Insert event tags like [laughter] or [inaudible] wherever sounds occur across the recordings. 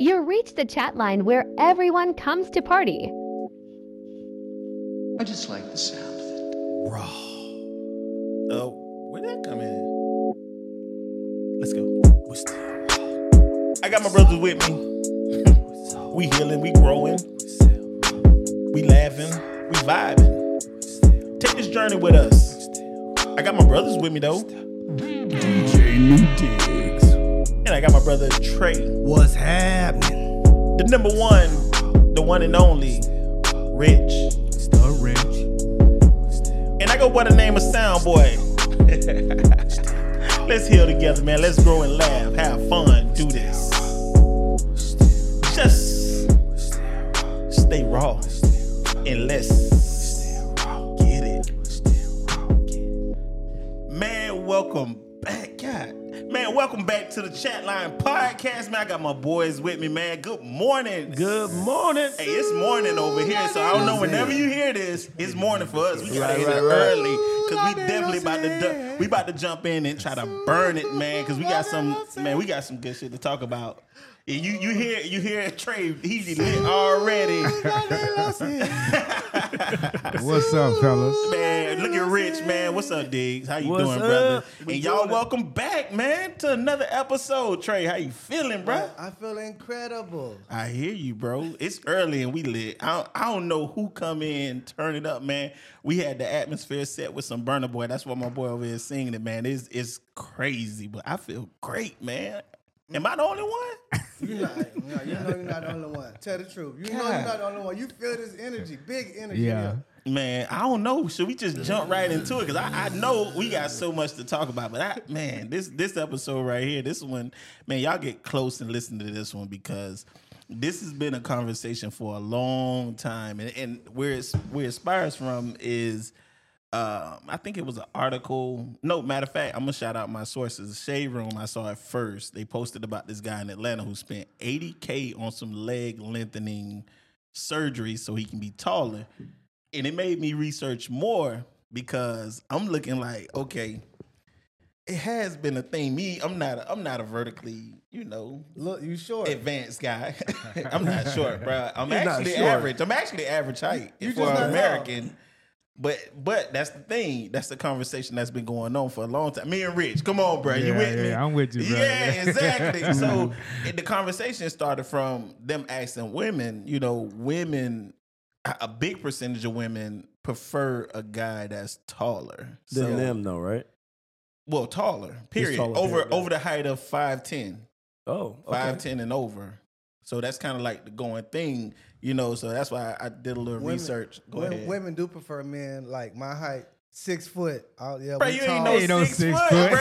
You reached the chat line where everyone comes to party. I just like the sound of it. Raw. Oh, where did that come in? Let's go. We still raw. I got my brothers with me. we healing, we growing, we laughing, we vibing. Take this journey with us. I got my brothers with me though. DJ New Diggs. I got my brother Trae. What's happening? The number one, the one and only, Rich. Still rich. And I go by the name of SoundBoy. [laughs] Let's heal together, man. Let's grow and laugh, have fun, do this. Just stay raw and let's back to the Chat Line Podcast. Man, I got my boys with me, man. Good morning. Good morning. Hey, it's morning over here, so I don't know. Whenever you hear this, it's morning for us. We gotta Right, hit right, it right. early because we definitely about to du- we about to jump in and try to burn it, man. Because we got some man, we got some good shit to talk about. And you you hear you hear Trae, he's lit already. [laughs] [laughs] What's up, fellas? Man, look at Rich, man. What's up, Diggs? How you What's doing, up? brother? We And y'all doing it. welcome back, man, to another episode. Trae, how you feeling, bro? I feel incredible. I hear you, bro. It's early and we lit. I don't, I don't know who come in, turn it up, man. We had the atmosphere set with some Burna Boy. That's what my boy over here is singing it, man. It's it's crazy, but I feel great, man. Am I the only one? [laughs] You're not, no, you know you're not the only one. Tell the truth. You know you're not the only one. You feel this energy, big energy. Yeah. here. Man, I don't know. Should we just jump right into it? Because I, I know we got so much to talk about. But I, man, this this episode right here, this one, man, y'all get close and listen to this one because this has been a conversation for a long time, and, and where it's where it spires from is. Um, I think it was an article. No, matter of fact, I'm gonna shout out my sources. The shade Room, I saw it first. They posted about this guy in Atlanta who spent 80k on some leg lengthening surgery so he can be taller and it made me research more because I'm looking like, okay, it has been a thing. Me, I'm not, a, I'm not a vertically, you know, Look, you short. advanced guy. [laughs] I'm not short, bro. I'm You're actually average. I'm actually average height You for just an American. But but that's the thing. That's the conversation that's been going on for a long time. Me and Rich, come on, bro. you Yeah, with me? I'm with you, bro. Yeah, exactly. so [laughs] the conversation started from them asking women. You know, women. a- A big percentage of women prefer a guy that's taller. Than So- them, though, right? Well, taller. Period. taller, over period, over the height of five ten. Oh, okay. Five ten and over. So that's kind of like the going thing, you know. So that's why I did a little Women- research. Go women, ahead, women do prefer men like my height, six foot. Oh, yeah, bro. we You tall. ain't no six, six foot, foot. bro.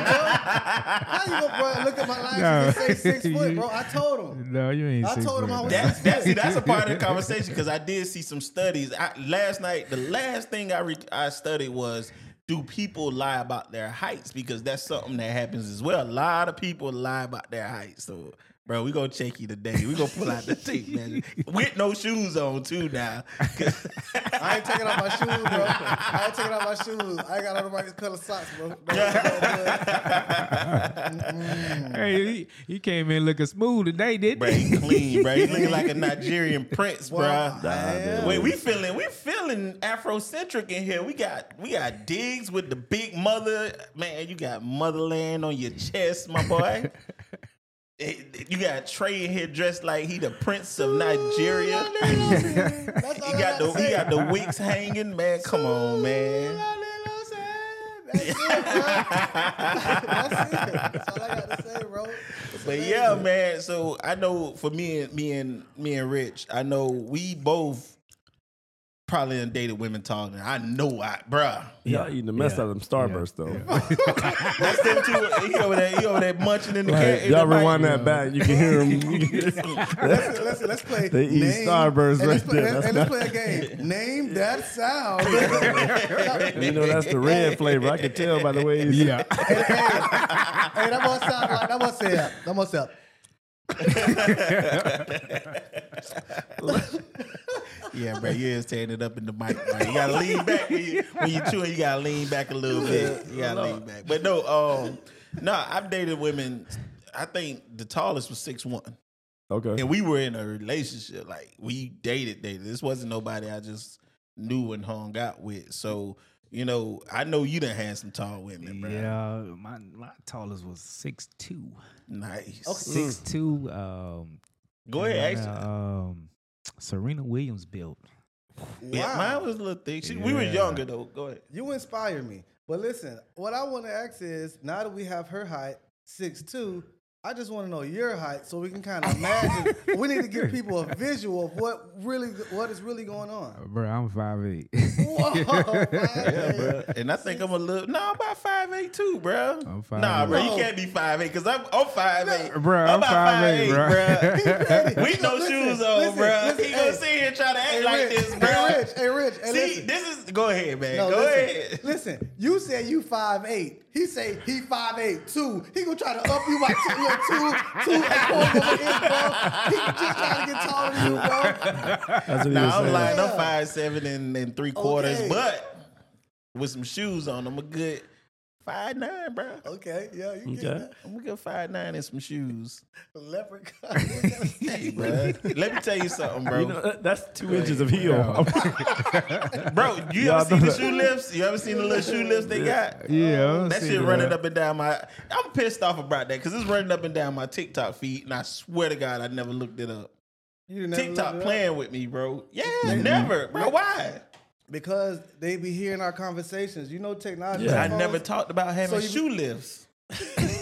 How you gonna bro, look at my life No. and say six foot, bro? I told him. [laughs] No, you ain't. I six told him foot, I was. That's that's see, that's a part of the [laughs] conversation because I did see some studies. I, last night, the last thing I re, I studied was do people lie about their heights because that's something that happens as well. A lot of people lie about their heights. So, bro, we gonna check you today. We gonna pull out the [laughs] tape, man, with no shoes on too now. [laughs] I ain't taking off my shoes, bro. I ain't taking off my shoes. I ain't got on the right color socks, bro. [laughs] Hey, he, he came in looking smooth today, didn't Bro, he? he clean, bro. He looking like a Nigerian prince, bro. Well, I. Wait, we feeling we feeling Afrocentric in here. We got we got digs with the big mother. Man, you got motherland on your chest, my boy. You got Trae in here dressed like he the prince of Nigeria. [laughs] He got the he got the wigs hanging, man. Come on, man. That's it. That's it. That's all I got to say, bro. It's But amazing. yeah, man. So I know for me and me and me and Rich, I know we both probably done dated women taller than I know I bruh. Y'all eating the mess Yeah. out of them Starburst, though. [laughs] That's them two. He over there, he over there munching in the Right. car. in Y'all the mic. rewind that back. You can hear them. Let's, [laughs] let's, let's play. They eat Starburst let's right play, there. And, and let's play a game. Name that sound. you know, that's the red flavor. I can tell by the way he's. Yeah. hey, hey, that must sound like that must say up. That must up. [laughs] Yeah, bro, you is tearing it up in the mic. Bro. You gotta lean [laughs] back when you when you chewing. You gotta lean back a little bit. You gotta lean back. But no, um, no, I've dated women. I think the tallest was six one. Okay. and we were in a relationship. Like we dated, dated. This wasn't nobody I just knew and hung out with. So you know, I know you done had some tall women, bro. Yeah, my my tallest was six two. Nice. Okay. Six two. Um, Go ahead, and, actually. um, Serena Williams built. Yeah, mine was a little thick. She, We were Yeah. younger though. Go ahead. You inspire me. But listen, what I want to ask is now that we have her height, six two, I just want to know your height so we can kind of imagine. we need to give people a visual of what really what is really going on. Uh, bro, I'm five eight. Whoa, [laughs] Yeah, bro. And I think I'm a little no, I'm about five eight too, bro. I'm five Nah, eight. bro, No. you can't be five eight because I'm I'm five eight, Bro, I'm about 5'8", bro. bro. [laughs] we no Listen, shoes on, listen, bro. listen, he gonna hey. sit here and try to act Hey, like Rich, this, bro. Hey, Rich, hey, Rich, hey, See, listen. this is go ahead, man. No, go listen, ahead. listen. You said you five eight. He say he five eight two. He gonna try to up you by two, like two, two and a quarter of an inch, bro. He just trying to get taller than you, bro. That's what he Nah, was I'm saying. lying. I'm five seven and, and three quarters, Okay. but with some shoes on, I'm a good five nine, bro. Okay, yeah, you get Okay. that. I'm a good five nine and some shoes. Leprechaun. [laughs] Hey, [laughs] bro. Let me tell you something, bro. You know, that's two inches of heel. [laughs] Bro, you Y'all ever seen know the shoe lifts? You ever seen the little shoe lifts they got? yeah, That shit running up and down my. I'm pissed off about that because it's running up and down my TikTok feed, and I swear to God, I never looked it up. You never TikTok it up? playing with me, bro. Yeah, never, bro. Why? Because they be hearing our conversations. You know, technology. Yeah. I never talked about having So shoe lifts.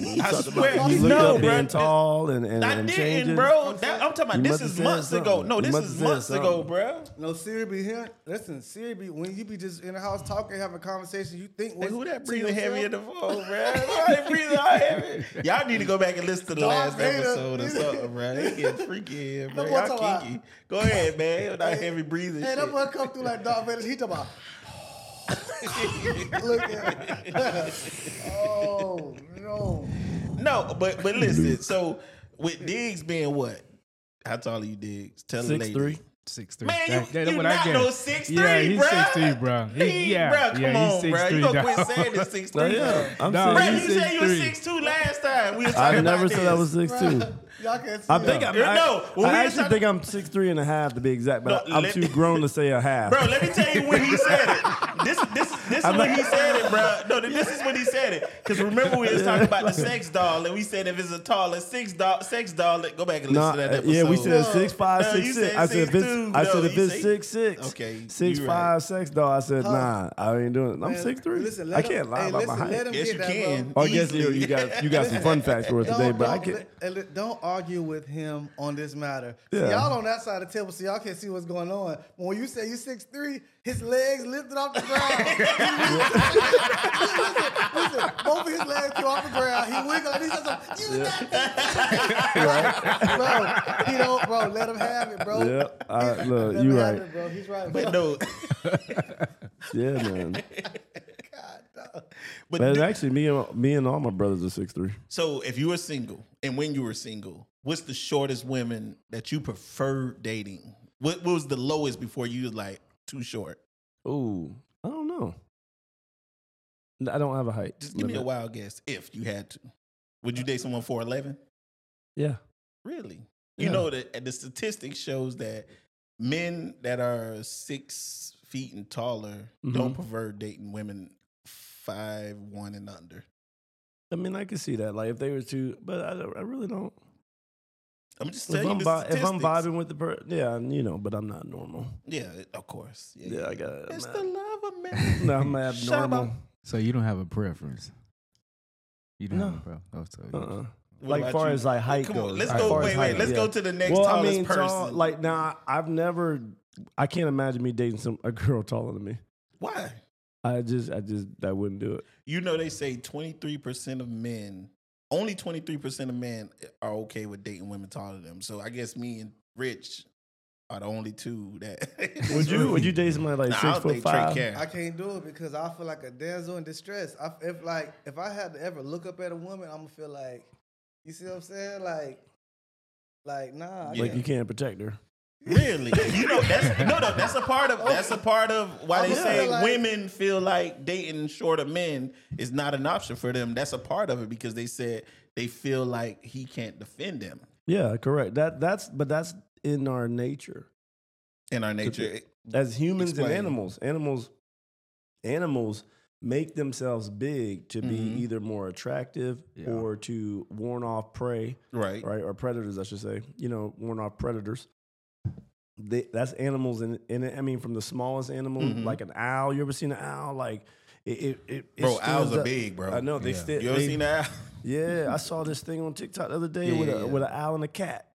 You I talked swear, about- you you looked know, up bro. being tall and, and, I and didn't, changing. bro. That, I'm talking about You this is have said months ago. No, this is have said months ago, bro. No, Siri be hearing. Listen, Siri be when you be just in the house talking, having a conversation. You think Hey, [laughs] who that breathing heavy in the phone, bro? Why they breathing all heavy? Y'all need to go back and listen to the last episode or something, bro. They get freaky here, bro. I'm Y'all talking kinky. Go ahead, man. That heavy breathing Hey, shit. that boy come through like Darth Vader. He talking about. [laughs] Look at him. oh no. No, but but listen. So with Diggs being what? How tall are you, Diggs? Tell the Six lady. three. Six three. Man, you, That- that's you what not get. no six Yeah, three, he's bro. 6'3", bro. He- He, yeah, bro, come yeah, he's on, bro. You 6'3", gonna quit saying this six No, three? yeah, I'm Dog, Bro, saying you said you was 6'3". six two last time. We was I talking never about said I was six two. Y'all can't see I think I'm. I, no, when I we actually talking- think I'm six three and a half to be exact, but No, I'm let- too grown to say a half. Bro, let me tell you when he said it. This this this is when he said it, bro. No, this is when he said it. Because remember we was talking about the sex doll, and we said if it's a tall as six doll, sex doll, go back and listen Nah, to that episode. yeah, we said No. six five, No, six you six. said I said if it's, 6'2". I said No, if you it's say- six six, Okay, six you five right. sex doll. I said Huh. nah, I ain't doing it. I'm Man, six three. Listen, I let him- can't lie hey, about listen, my height. him Yes, get you that, can. Bro. Oh, I guess you, you got you got some fun facts for us [laughs] today, Don't, but I don't, can't. let- let- don't argue with him on this matter. See, Yeah. y'all on that side of the table, so y'all can't see what's going on. When you say you six three, his legs lifted off the ground. [laughs] listen, listen, both of his legs came off the ground. He wiggled and he said, "You not [laughs] bro." He don't, bro. Let him have it, bro. Yeah, I, look, you have right. it, bro. He's right. But no, [laughs] Yeah, man. But actually, me and me and all my brothers are six three. so if you were single and when you were single, what's the shortest women that you prefer dating? What, what was the lowest before you was like too short? Ooh, I don't know. I don't have a height. Just give me a wild guess. If you had to, would you date someone for eleven? Yeah. Really? You Yeah. know that the statistics shows that men that are six feet and taller don't Mhm. prefer dating women five one and under. I mean, I could see that. Like if they were to, but I, I really don't. I'm just If I'm, you the vi- if I'm vibing with the person, yeah, you know, but I'm not normal. Yeah, of course. Yeah, I got. It. It's I'm the love of [laughs] man. No, I'm abnormal. So you don't have a preference. You don't No. have a preference. Oh, so Uh-uh. What Like about far you? as like height Come on, let's go. far as Wait, wait. Let's yeah. go to the next well, I tallest mean, person. tall, like now, I've never. I can't imagine me dating some a girl [laughs] taller than me. why? I just, I just, I wouldn't do it. You know they say 23% of men, only 23% of men are okay with dating women taller than them. So I guess me and Rich are the only two that. [laughs] Would you? Would you date somebody like Nah, I six foot five? I can't do it because I feel like a damsel in distress. I, if like if I had to ever look up at a woman, I'm gonna feel like, you see what I'm saying? Like, like nah. I Like can't. you can't protect her. Really? You know that's no, no. That's a part of that's a part of why they say like- women feel like dating shorter men is not an option for them. That's a part of it because they said they feel like he can't defend them. Yeah, correct. That that's but that's in our nature in our nature. as humans Explain. and animals. Animals, animals make themselves big to be Mhm. either more attractive Yeah. or to warn off prey, Right. right? Or predators, I should say. You know, warn off predators. They, that's animals, and and I mean, from the smallest animal, Mhm. like an owl. You ever seen an owl? Like it, it, it it Bro, stands owls are up- big, bro. I know they Yeah. still. You ever they- seen that? yeah, I saw this thing on TikTok the other day Yeah, with a yeah. with an owl and a cat.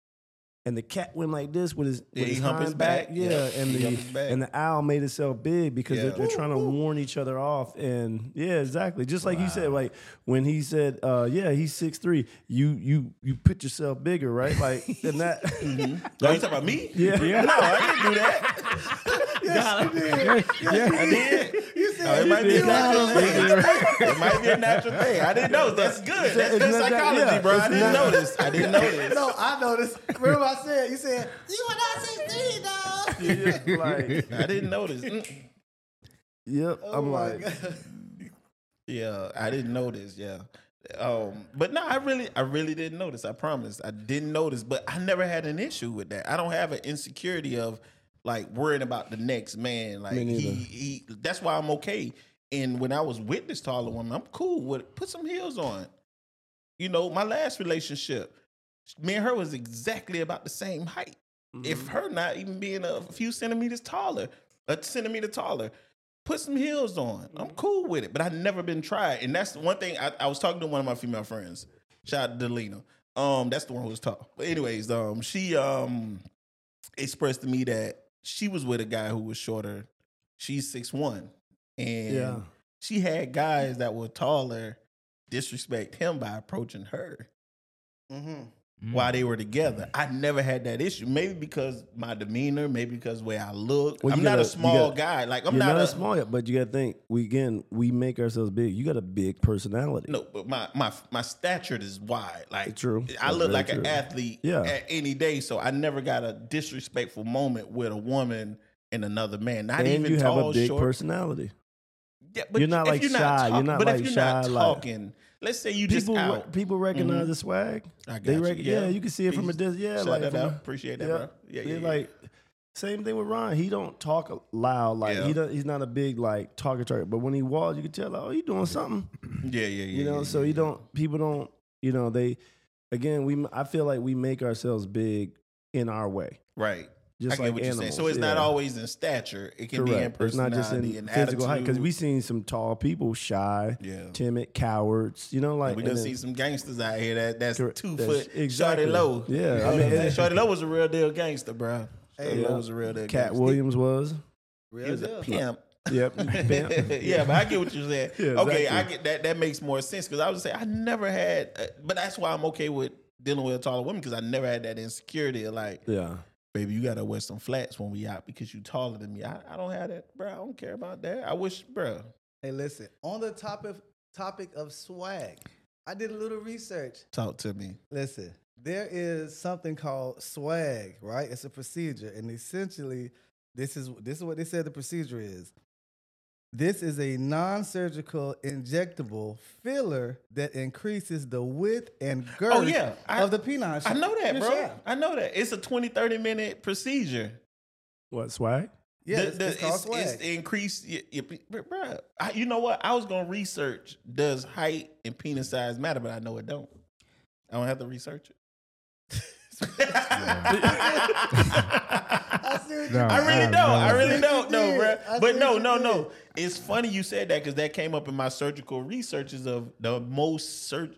And the cat went like this with his, Yeah, with his hump his hind back. Yeah, Yeah, and he the back. and the owl made itself big because they're, they're trying to warn each other off. And yeah, exactly. Just like you said, like when he said, uh, "Yeah, he's six three. You you you put yourself bigger, right? Like and that. [laughs] [laughs] Oh, you talking about me? Yeah. [laughs] No, I didn't do that. Yes, you did. Yes, I did. No, it might be a natural [laughs] thing. It might be a natural thing. I didn't know. That's good. That's good psychology, yeah, bro. I didn't not- know this. I didn't [laughs] know this. No, I noticed. Remember I said, you said, you were not 16, dog. Yeah, like, [laughs] I didn't notice. Mm. yep. Oh I'm like, God. Yeah, I didn't notice. Yeah, um, but no, I really, I really didn't notice. I promise, I didn't notice. But I never had an issue with that. I don't have an insecurity of like worrying about the next man. Like Me he, he, that's why I'm okay. And when I was with this taller woman, I'm cool with it. Put some heels on. You know, my last relationship, me and her was exactly about the same height. If her not even being a few centimeters taller, a centimeter taller, put some heels on. I'm cool with it, but I've never been tried. And that's one thing I, I was talking to one of my female friends. Shout out to Delina. Um, that's the one who was tall. But anyways, um, she um expressed to me that she was with a guy who was shorter. She's six one, and Yeah. she had guys that were taller disrespect him by approaching her Mhm. Mm. while they were together. I never had that issue. Maybe because my demeanor, maybe because the way I look. Well, I'm not gotta- a small gotta- guy. Like I'm You're not, not, a small but you got to think. We again, we make ourselves big. You got a big personality. No, but my my my stature is wide. Like True. I That's look like an athlete Yeah. at any day. So I never got a disrespectful moment with a woman and another man. Not and even you have tall, a big short. personality. Yeah, but You're not, if like, you're shy. You're talk- not, but like, if you're not shy, like- talking, let's say you just People, re- out. people recognize mm-hmm. the swag. I got They you. rec- yeah. you can see it from a distance. Yeah, Shout like that out. Appreciate that, yeah. bro. Yeah, yeah, yeah. like same thing with Ron. He don't talk loud. Like Yeah. he he's not a big like talker target. But when he walks, you can tell. Oh, he doing something. yeah, [clears throat] yeah, yeah. you know. yeah, so yeah, you yeah. don't. People don't. You know. They again. We. I feel like we make ourselves big in our way. right. Just I get like what animals. you're saying. So it's not always in stature. It can be in Correct. It's not personality just in and physical height because attitude. we seen some tall people shy, Yeah. timid, cowards. You know, like we and done see some gangsters out here that that's Correct. two That's- foot exactly. Shorty Low. Yeah, You I mean, I'm saying? it- Shorty [laughs] Low was a real deal gangster, bro. Shorty Hey, Low was a real deal Katt gangster. Williams was. Real He was a deal. pimp. Yep. [laughs] Pimp. yeah, but I get what you're saying. [laughs] Yeah, Okay, I get that. That makes more sense because I was say I never had, uh, but that's why I'm okay with dealing with a taller woman because I never had that insecurity like, Yeah. Baby, you gotta wear some flats when we out because you taller than me. I, I don't have that, bro. I don't care about that. I wish, bro. Hey, listen. On the topic topic of swag, I did a little research. Talk to me. Listen, there is something called swag, right? It's a procedure, and essentially, this is this is what they said the procedure is. This is a non-surgical injectable filler that increases the width and oh, girth Oh, yeah. I- of the penis. I know that, your bro. shaft. I know that. It's a 20, 30 minute procedure. What swag? Yeah, The- it's, the- it's called it's, swag. it's the increase. y- y- bro, I, you know what? I was gonna research does height and penis size matter, but I know it don't. I don't have to research it. [laughs] [laughs] [laughs] I see what you No, I really I don't. know. I really don't know, bro. But no, no, did. no. It's funny you said that because that came up in my surgical researches of the most surg.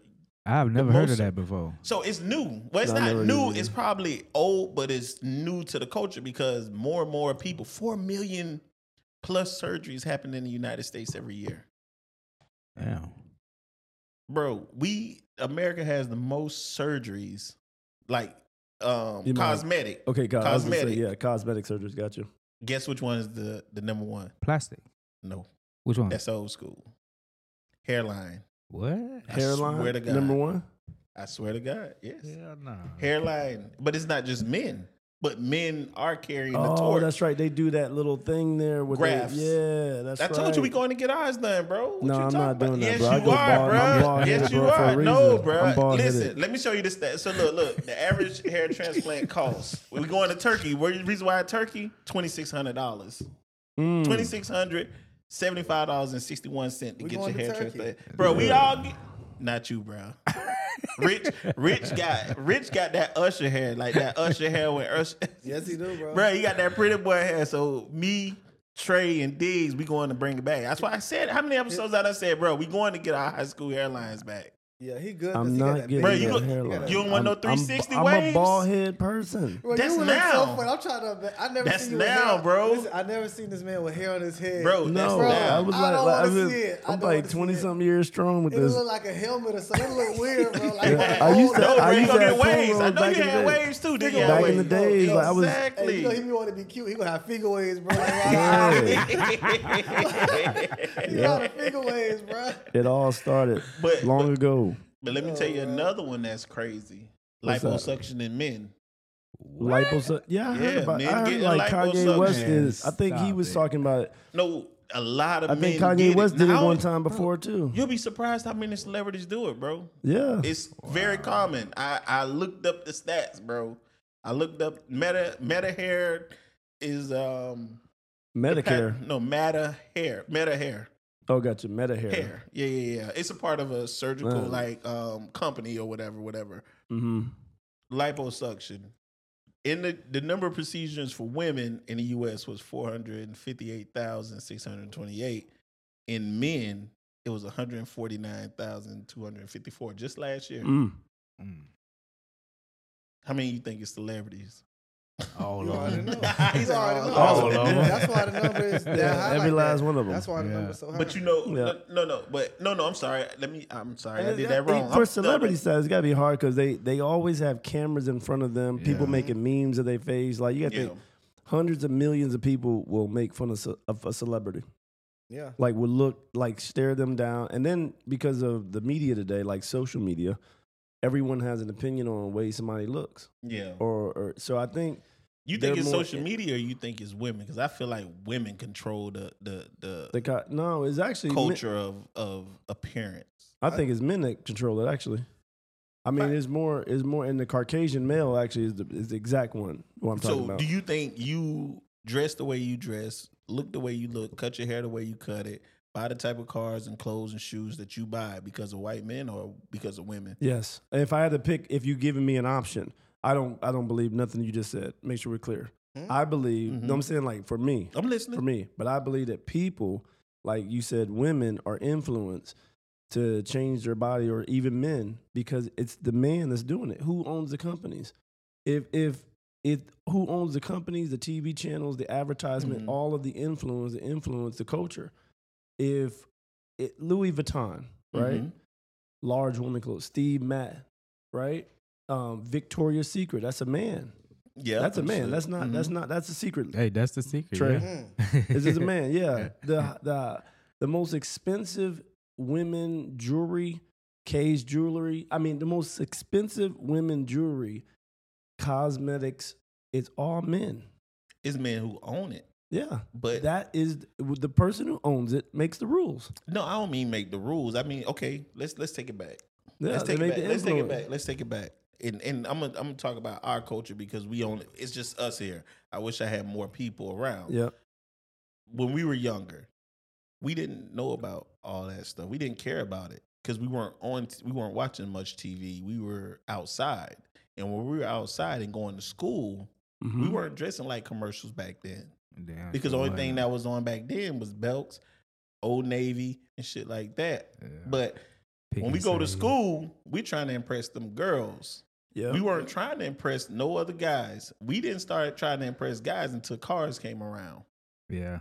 I've never heard of that before. So it's new. Well, it's No, not new. did. It's probably old, but it's new to the culture because more and more people, four million plus surgeries happen in the United States every year. Damn. Bro, we America has the most surgeries, like um You mean- cosmetic. Okay, co- I say, Cosmetic. yeah, cosmetic surgeries. Got you. Guess which one is the the number one? Plastic. No, Which one? that's old school. Hairline. what? I Hairline. swear to God. Number one. I swear to God, yes. Hell no. Hairline, but it's not just men. But men are carrying the Oh, torch. that's right. They do that little thing there with Grafts. The, yeah, that's right. I right. told you we going to get ours done, bro. What No, you I'm talking not about? doing that, yes, bro. I you are, bald- bro. Yes, you bro, are. No, bro. I'm. Listen, let me show you the stats. So look, look. The average hair transplant costs. We're going to Turkey. Where the reason why Turkey? Twenty six hundred dollars. Mm. Twenty six hundred. Seventy-five dollars and sixty-one cent to We get your hair Turkey. transplanted, bro. We all get, not you, bro. Rich, Rich got Rich got that Usher hair, like that Usher hair when Usher. [laughs] Yes, he do, bro. Bro, he got that pretty boy hair. So me, Trae, and Diggs, we going to bring it back. That's why I said how many episodes I said, bro, we going to get our high school hairlines back. Yeah, he good. I'm He not getting Bro, big- you go- hairline. you don't want no I'm- I'm- 360 I'm, a bald head person. Bro, That's you now. So funny. I'm trying to. I never That's seen now, hair. bro. Listen, I never seen this man with hair on his head. Bro, No, Bro. I was I like, don't like, I wanna was, see it. I I'm like 20 it. something years strong with It this. look like a helmet or something. It look weird, bro. Like, Yeah, I oh, used to- no, I you used gonna get have waves. I know you had waves too. Did you Back in the days, like I was, Exactly. Hey, you know he want to be cute. He gonna have figure waves, bro. Like, Yeah. [laughs] [laughs] he got a figure waves, bro. it all started long ago. But let me tell you another one that's crazy. What's that? Liposuction in men. Liposuction. Yeah, I heard Yeah, about. men I heard getting like Kanye liposuction. West did. I think he Stop was it. talking about it. No, a lot of men. I men. think Kanye get West it. did it Now, one time before too. You'll be surprised how many celebrities do it, bro. Yeah. It's very common. I, I looked up the stats, bro. I looked up Meta Meta hair is um Medicare. no Meta hair Meta hair Oh, gotcha. Meta hair. hair yeah yeah yeah. It's a part of a surgical Wow. like um company or whatever whatever Mm-hmm. liposuction. In the the number of procedures for women in the U.S. was four hundred and fifty eight thousand six hundred twenty eight. In men, it was one hundred forty nine thousand two hundred fifty four just last year. Mm. How many you think is celebrities? All You of already them. know. [laughs] He's already know. all of. That's why the number is that Yeah, high every like last that. one them. That's why the Yeah. number's so high. But you know, Yeah. no, no, no, but no, no. I'm sorry. Let me. I'm sorry. I did it- that wrong. For I'm celebrity stuttering. stars, it's gotta be hard because they they always have cameras in front of them. People making memes of their face. Like you got to Yeah. think, hundreds of millions of people will make fun of, of a celebrity. yeah. Like will look like stare them down, and then because of the media today, like social media, everyone has an opinion on the way somebody looks. Yeah. Or, or so I think You think it's more- social media, or you think it's women? Because I feel like women control the the the the co- no, it's actually men- culture of of appearance. I think it's men that control it. Actually, I mean, Right. it's more it's more in the Caucasian male. Actually, is the is the exact one. What I'm talking So, about. do you think you dress the way you dress, look the way you look, cut your hair the way you cut it, buy the type of cars and clothes and shoes that you buy because of white men or because of women? Yes. If I had to pick, if you giving me an option, I don't. I don't believe nothing you just said. Make sure we're clear. Hmm? I believe. Mhm. No, I'm saying like for me, I'm listening. for me, but I believe that people, like you said, women are influenced to change their body, or even men, because it's the man that's doing it. Who owns the companies? If if if who owns the companies, the TV channels, the advertisement, Mhm. all of the influence, the influence, the culture. If it, Louis Vuitton, right? Mhm. large woman clothes. Steve Matt, right? Um, Victoria's Secret. That's a man. Yeah, that's a man. understood. That's not. That's Mhm. not. That's a secret. Hey, that's the secret. Trae. Yeah. Mm. This is a man. Yeah. [laughs] The the the most expensive women jewelry, Kay's jewelry. I mean, the most expensive women jewelry, cosmetics. It's all men. It's men who own it. Yeah. But That is the person who owns it makes the rules. no, I don't mean make the rules. I mean, okay, let's let's take it back. Yeah, let's take it back. Let's take it back. Let's take it back. And and I'm gonna I'm gonna talk about our culture because we own it. It's just us here. I wish I had more people around. Yeah. When we were younger, we didn't know about all that stuff. We didn't care about it because we weren't on. We weren't watching much TV. We were outside, and when we were outside and going to school, we Mhm. weren't dressing like commercials back then Damn, because the sure only thing that was on back then was belts, Old Navy, and shit like that. Yeah. But Pick when we go to school, we trying to impress them girls. Yeah. We weren't trying to impress no other guys. We didn't start trying to impress guys until cars came around. Yeah.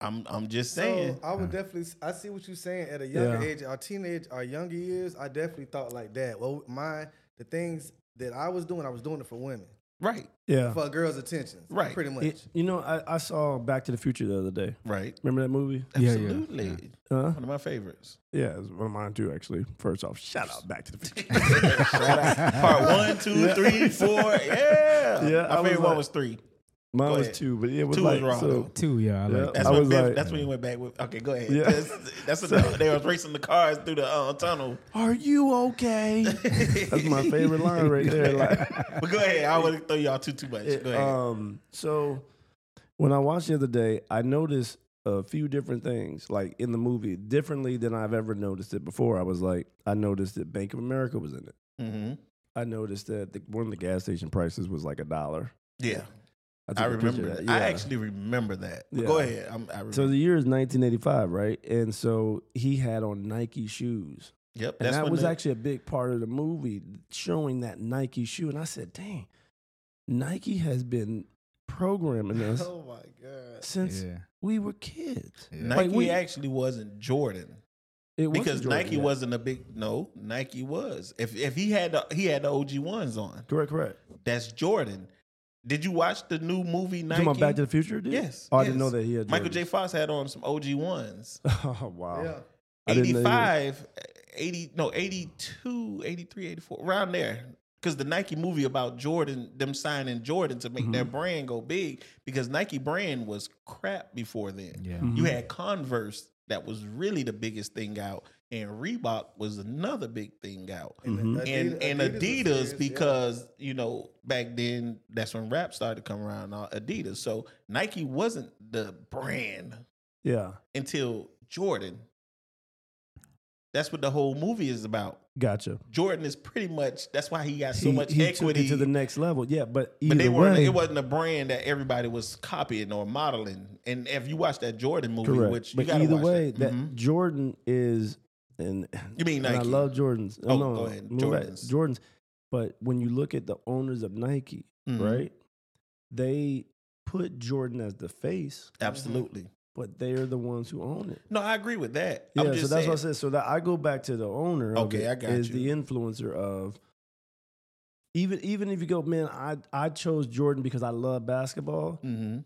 I'm I'm just saying. So I would definitely. I see what you're saying. At a younger Yeah. age, our teenage, our younger years, I definitely thought like that. Well, my the things that I was doing, I was doing it for women. Right. Yeah. for a girl's attention. Right. Pretty much. It- you know, I, I saw Back to the Future the other day. Right. Remember that movie? Yeah, yeah. Absolutely. Huh? One of my favorites. Yeah, it's one of mine too. Actually, first off, shout out Back to the Future. [laughs] Shout out. Part one, two, three, four. Yeah. Yeah, I My was favorite one like- was three. Mine Go was ahead. two, but it was Two was like wrong, so. though. Two, yeah, I Yeah. like That's I when was Biff, like- that's when he went back with. Okay, go ahead. Yeah. That's, that's [laughs] when they were racing the cars through the uh, tunnel. Are you okay? [laughs] That's my favorite line right there. Like, But go ahead. I wouldn't throw y'all too too much. it- Go ahead. um, so when I watched the other day, I noticed a few different things, like in the movie, differently than I've ever noticed it before. I was like, I noticed that Bank of America was in it. hmm I noticed that the, one of the gas station prices was like a dollar. Yeah, took I a picture remember of that. I actually remember that. Yeah. Go ahead. I'm, I remember. So the year is 1985, right? And so he had on Nike shoes. yep, And that was the- actually a big part of the movie, showing that Nike shoe. And I said, dang, Nike has been programming [laughs] us oh my god. since Yeah. we were kids. Yeah. Nike like we- actually wasn't Jordan It wasn't because Jordan Nike yet. wasn't a big no. Nike was. If if he had the, he had the OG ones on, Correct, correct. that's Jordan. Did you watch the new movie You Nike? talking about Back to the Future? Dude? Yes, Oh, I didn't know that he had Michael J. Fox had on some OG ones. [laughs] oh, wow. Yeah. I didn't know he was- 85, 80, no, 82, 83, 84, around there. Because the Nike movie about Jordan, them signing Jordan to make Mm-hmm. their brand go big, because Nike brand was crap before then. Yeah. Mm-hmm. You had Converse that was really the biggest thing out, and Reebok was another big thing out. Mhm. And and was Adidas, serious, yeah. because you know back then that's when rap started to come around. uh, Adidas, so Nike wasn't the brand Yeah, until Jordan. That's what the whole movie is about. gotcha. Jordan is pretty much that's why he got so he, much he equity. took it to the next level. Yeah, but but they weren't. way, It wasn't a brand that everybody was copying or modeling. And if you watch that Jordan movie, correct. which but you gotta either watch way, that, that Mhm. Jordan is and You mean and I love Jordans. Oh, no, go ahead. move back. Jordans. Jordans. But when you look at the owners of Nike, Mhm. right? They put Jordan as the face, absolutely. but they're the ones who own it. No, I agree with that. Yeah, I'm so that's saying. what I said. So that I go back to the owner. Of Okay, it I got is you. the influencer of. Even even if you go, man, I I chose Jordan because I love basketball. Mhm.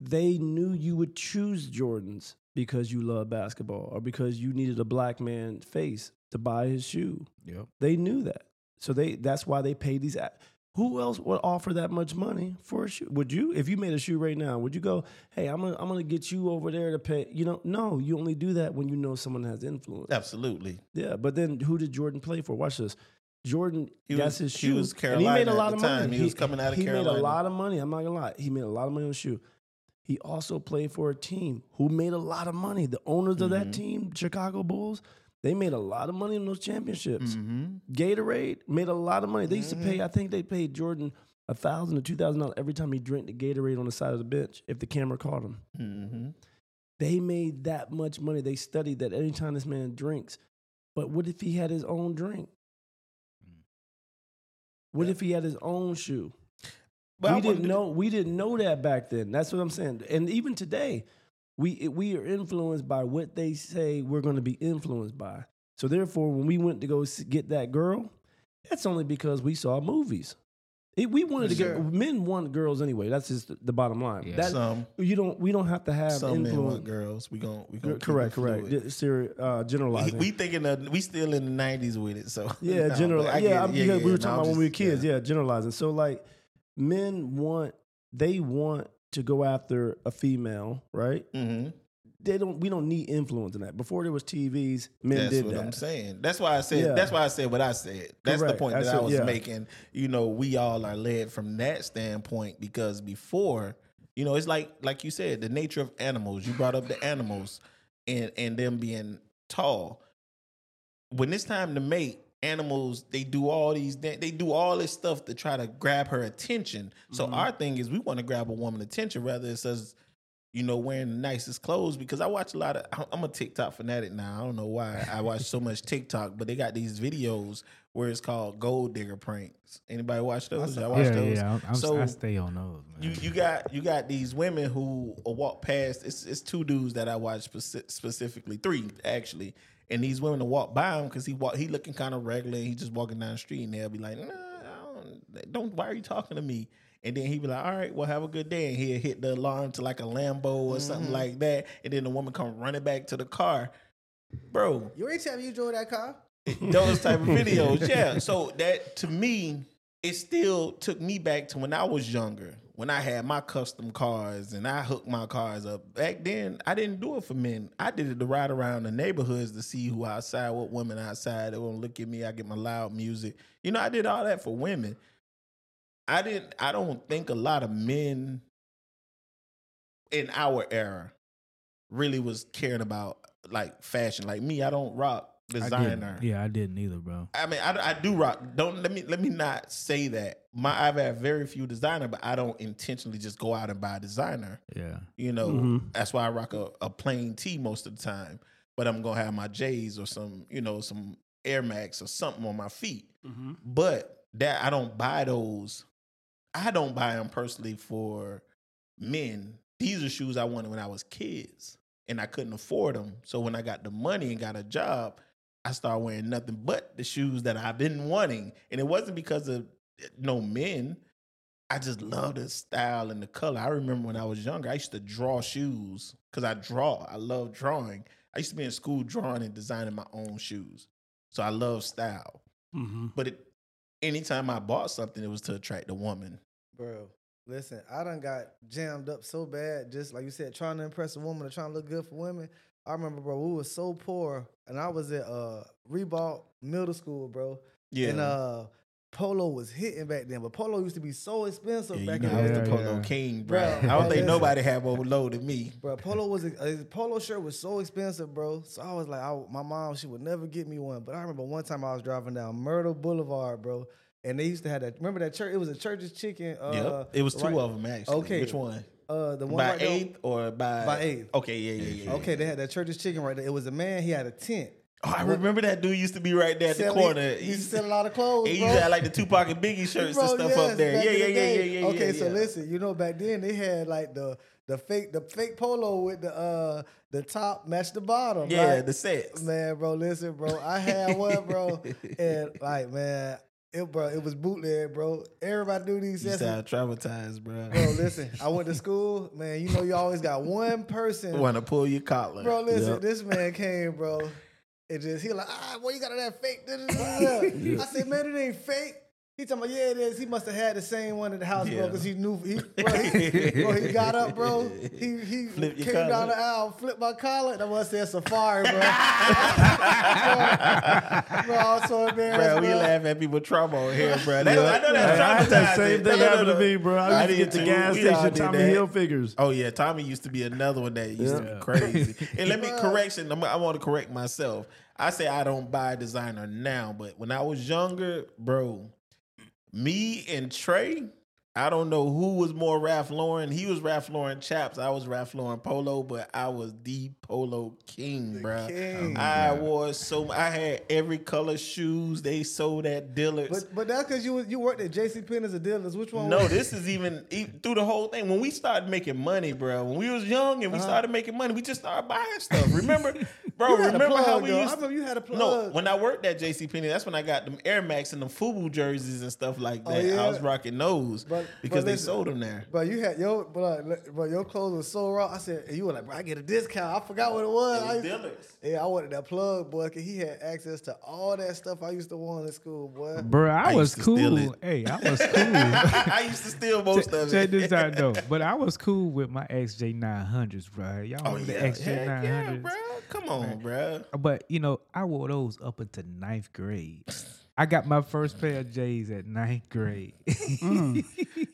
They knew you would choose Jordans because you love basketball or because you needed a black man's face to buy his shoe. Yep. They knew that, so they that's why they paid these. Who else would offer that much money for a shoe? Would you, if you made a shoe right now, would you go, "Hey, I'm gonna I'm gonna get you over there to pay"? You know, no, you only do that when you know someone has influence. Absolutely. Yeah, but then who did Jordan play for? Watch this. Jordan, He that's was- his he shoe. was and he made a lot of time. money. He was coming out of He made a lot of money. I'm not gonna lie. He made a lot of money on the shoe. He also played for a team who made a lot of money. The owners of Mm-hmm. that team, Chicago Bulls, they made a lot of money in those championships. Mhm. Gatorade made a lot of money. They used to pay. I think they paid Jordan a thousand or two thousand dollars every time he drank the Gatorade on the side of the bench if the camera caught him. Mhm. They made that much money. They studied that anytime this man drinks. But what if he had his own drink? What if he had his own shoe? But we wouldn't didn't do- know. We didn't know that back then. That's what I'm saying. And even today, we we are influenced by what they say we're going to be influenced by. So therefore, when we went to go get that girl, that's only because we saw movies. It, we wanted to Sure. get men want girls anyway. That's just the, the bottom line. Yeah. That Some you don't. We don't have to have some men influence. want girls. We gon' we gon' correct, correct. Di- seri- uh, We, generalizing. we thinking of we still in the nineties with it. So yeah, [laughs] No, general. but I get Yeah, because we were no, talking I'm about when we were just- kids. Yeah. generalizing. So like, men want they want to go after a female, right? Mhm. They don't. We don't need influence in that. Before there was TVs, men That's did what that. I'm saying. That's why I said. Yeah. That's why I said what I said. That's Correct. the point That's that I it, was yeah. making. You know, we all are led from that standpoint because before, you know, it's like like you said, the nature of animals. You brought up the animals and and them being tall. When it's time to mate, animals they do all these they do all this stuff to try to grab her attention. So Mm-hmm. our thing is we want to grab a woman attention rather it's us you know, wearing the nicest clothes because I watch a lot of. I'm a TikTok fanatic now. I don't know why I watch so much TikTok, but they got these videos where it's called gold digger pranks. Anybody watch those? Y'all watch Yeah, those? yeah. I'm, So, I stay on those. Man. You you got you got these women who walk past. It's it's two dudes that I watch specifically, three actually, and these women will walk by him because he walk he looking kind of regular. He just walking down the street, and they'll be like, "Nah, I don't, don't. Why are you talking to me?" And then he'd be like, "All right, well, have a good day." And he'd hit the alarm to like a Lambo or something Mm-hmm. like that. And then the woman come running back to the car, bro. You ain't tell me you drove that car. [laughs] [laughs] those type of videos. Yeah. So that to me, it still took me back to when I was younger, when I had my custom cars and I hooked my cars up. Back then, I didn't do it for men. I did it to ride around the neighborhoods to see who outside, what women outside. They won't look at me. I get my loud music. You know, I did all that for women. I didn't. I don't think a lot of men in our era really was caring about like fashion. Like me, I don't rock I designer. Yeah, I didn't either, bro. I mean, I, I do rock. Don't let me let me not say that. My I've had very few designer, but I don't intentionally just go out and buy designer. Yeah. You know, Mhm. that's why I rock a, a plain tee most of the time. But I'm gonna have my J's or some, you know, some Air Max or something on my feet. But that I don't buy those. I don't buy them personally for men. These are shoes I wanted when I was kids, and I couldn't afford them. So when I got the money and got a job, I started wearing nothing but the shoes that I've been wanting, and it wasn't because of no men. I just love the style and the color. I remember when I was younger, I used to draw shoes because I draw. I love drawing. I used to be in school drawing and designing my own shoes. So I love style. Mm-hmm. But it, anytime I bought something, it was to attract a woman. Bro, listen, I done got jammed up so bad, just like you said, trying to impress a woman or trying to look good for women. I remember, bro, we was so poor, and I was at uh Reebok Middle School, bro. Yeah. And uh Polo was hitting back then, but Polo used to be so expensive yeah, back then. I was the the day. Yeah, polo yeah. king, bro. Bro, I don't bro, think listen. nobody had more low than me. Bro, polo was a, his polo shirt was so expensive, bro. So I was like, I, my mom she would never get me one. But I remember one time I was driving down Myrtle Boulevard, bro, and they used to have that. Remember that church? It was a church's chicken. Uh, yep. It was two right- of them actually. Okay. Which one? Uh, the one By right eighth or by By eighth. Okay, yeah, yeah, yeah. Okay, they had that church's chicken right there. It was a man. He had a tent. Oh, I remember that dude used to be right there at the Selling- corner. He used to sell a lot of clothes. He used to have like the Tupac and Biggie shirts Bro, and stuff yes, up there. Yeah, yeah, yeah, yeah, yeah. Okay, yeah, so yeah. listen, you know, back then they had like the the fake the fake polo with the uh the top matched the bottom. Yeah, right? the sets. Man, bro, listen, bro. I had one, bro, [laughs] and like, man, it, bro, it was bootleg, bro. Everybody do these You sound traumatized, bro. Bro, listen, I went to [laughs] school, man. You know, you always got one person. Want to pull your collar. Bro, listen, Yep. this man [laughs] came, bro. It just he like, ah, boy, you got that fake. da, da, da, da." I said, man, it ain't fake. He talking about, yeah, it is. He must have had the same one in the house, bro, because he knew. He, [laughs] bro, he, bro, he got up, bro. He he Flip your came down the aisle, flipped my collar. That was said Safari, bro. [laughs] bro, bro, I was so embarrassed, Bro, bro. we laugh at people trauma on here, bro. That, Yeah. I know that's I had that same thing no, no, happen to no. me, bro. I used to get the did gas too. We all station Tommy that. Hill figures. Oh yeah, Tommy used to be another one that used to be crazy. [laughs] and let me correction. I'm, I want to correct myself. I say I don't buy designer now, but when I was younger, bro, me and Trae, I don't know who was more Ralph Lauren. He was Ralph Lauren chaps. I was Ralph Lauren polo, but I was the polo king, bro. king. I wore so. I had every color shoes they sold at Dillard's. But but that's because you you worked at J.C. Penney's or Dillard's. Which one? No, was- this is even, e through the whole thing. When we started making money, bro, when we was young and we uh-huh. started making money, we just started buying stuff. Remember, [laughs] bro? You had a remember how we though. used? I remember you had a plug. No, when I worked at JC Penney, that's when I got them Air Max and them FUBU jerseys and stuff like Oh, that. yeah? I was rocking those But- because but they sold them there. But you had your but, uh, but your clothes was so raw. I said and you were like, bro, I get a discount. I forgot what it was. It was I used to- Dillard's. yeah, I wanted that plug, boy, cause he had access to all that stuff I used to want in school, boy. Bro, I, I was used to steal cool. Hey, I was cool. [laughs] I used to steal most of it. Check it. this out though. [laughs] But I was cool with my XJ nine hundreds, bro. Y'all Oh remember yeah, the XJ Heck nine yeah, bro. Come on, bro. But you know, I wore those up until ninth grade. I got my first pair of J's at ninth grade. [laughs]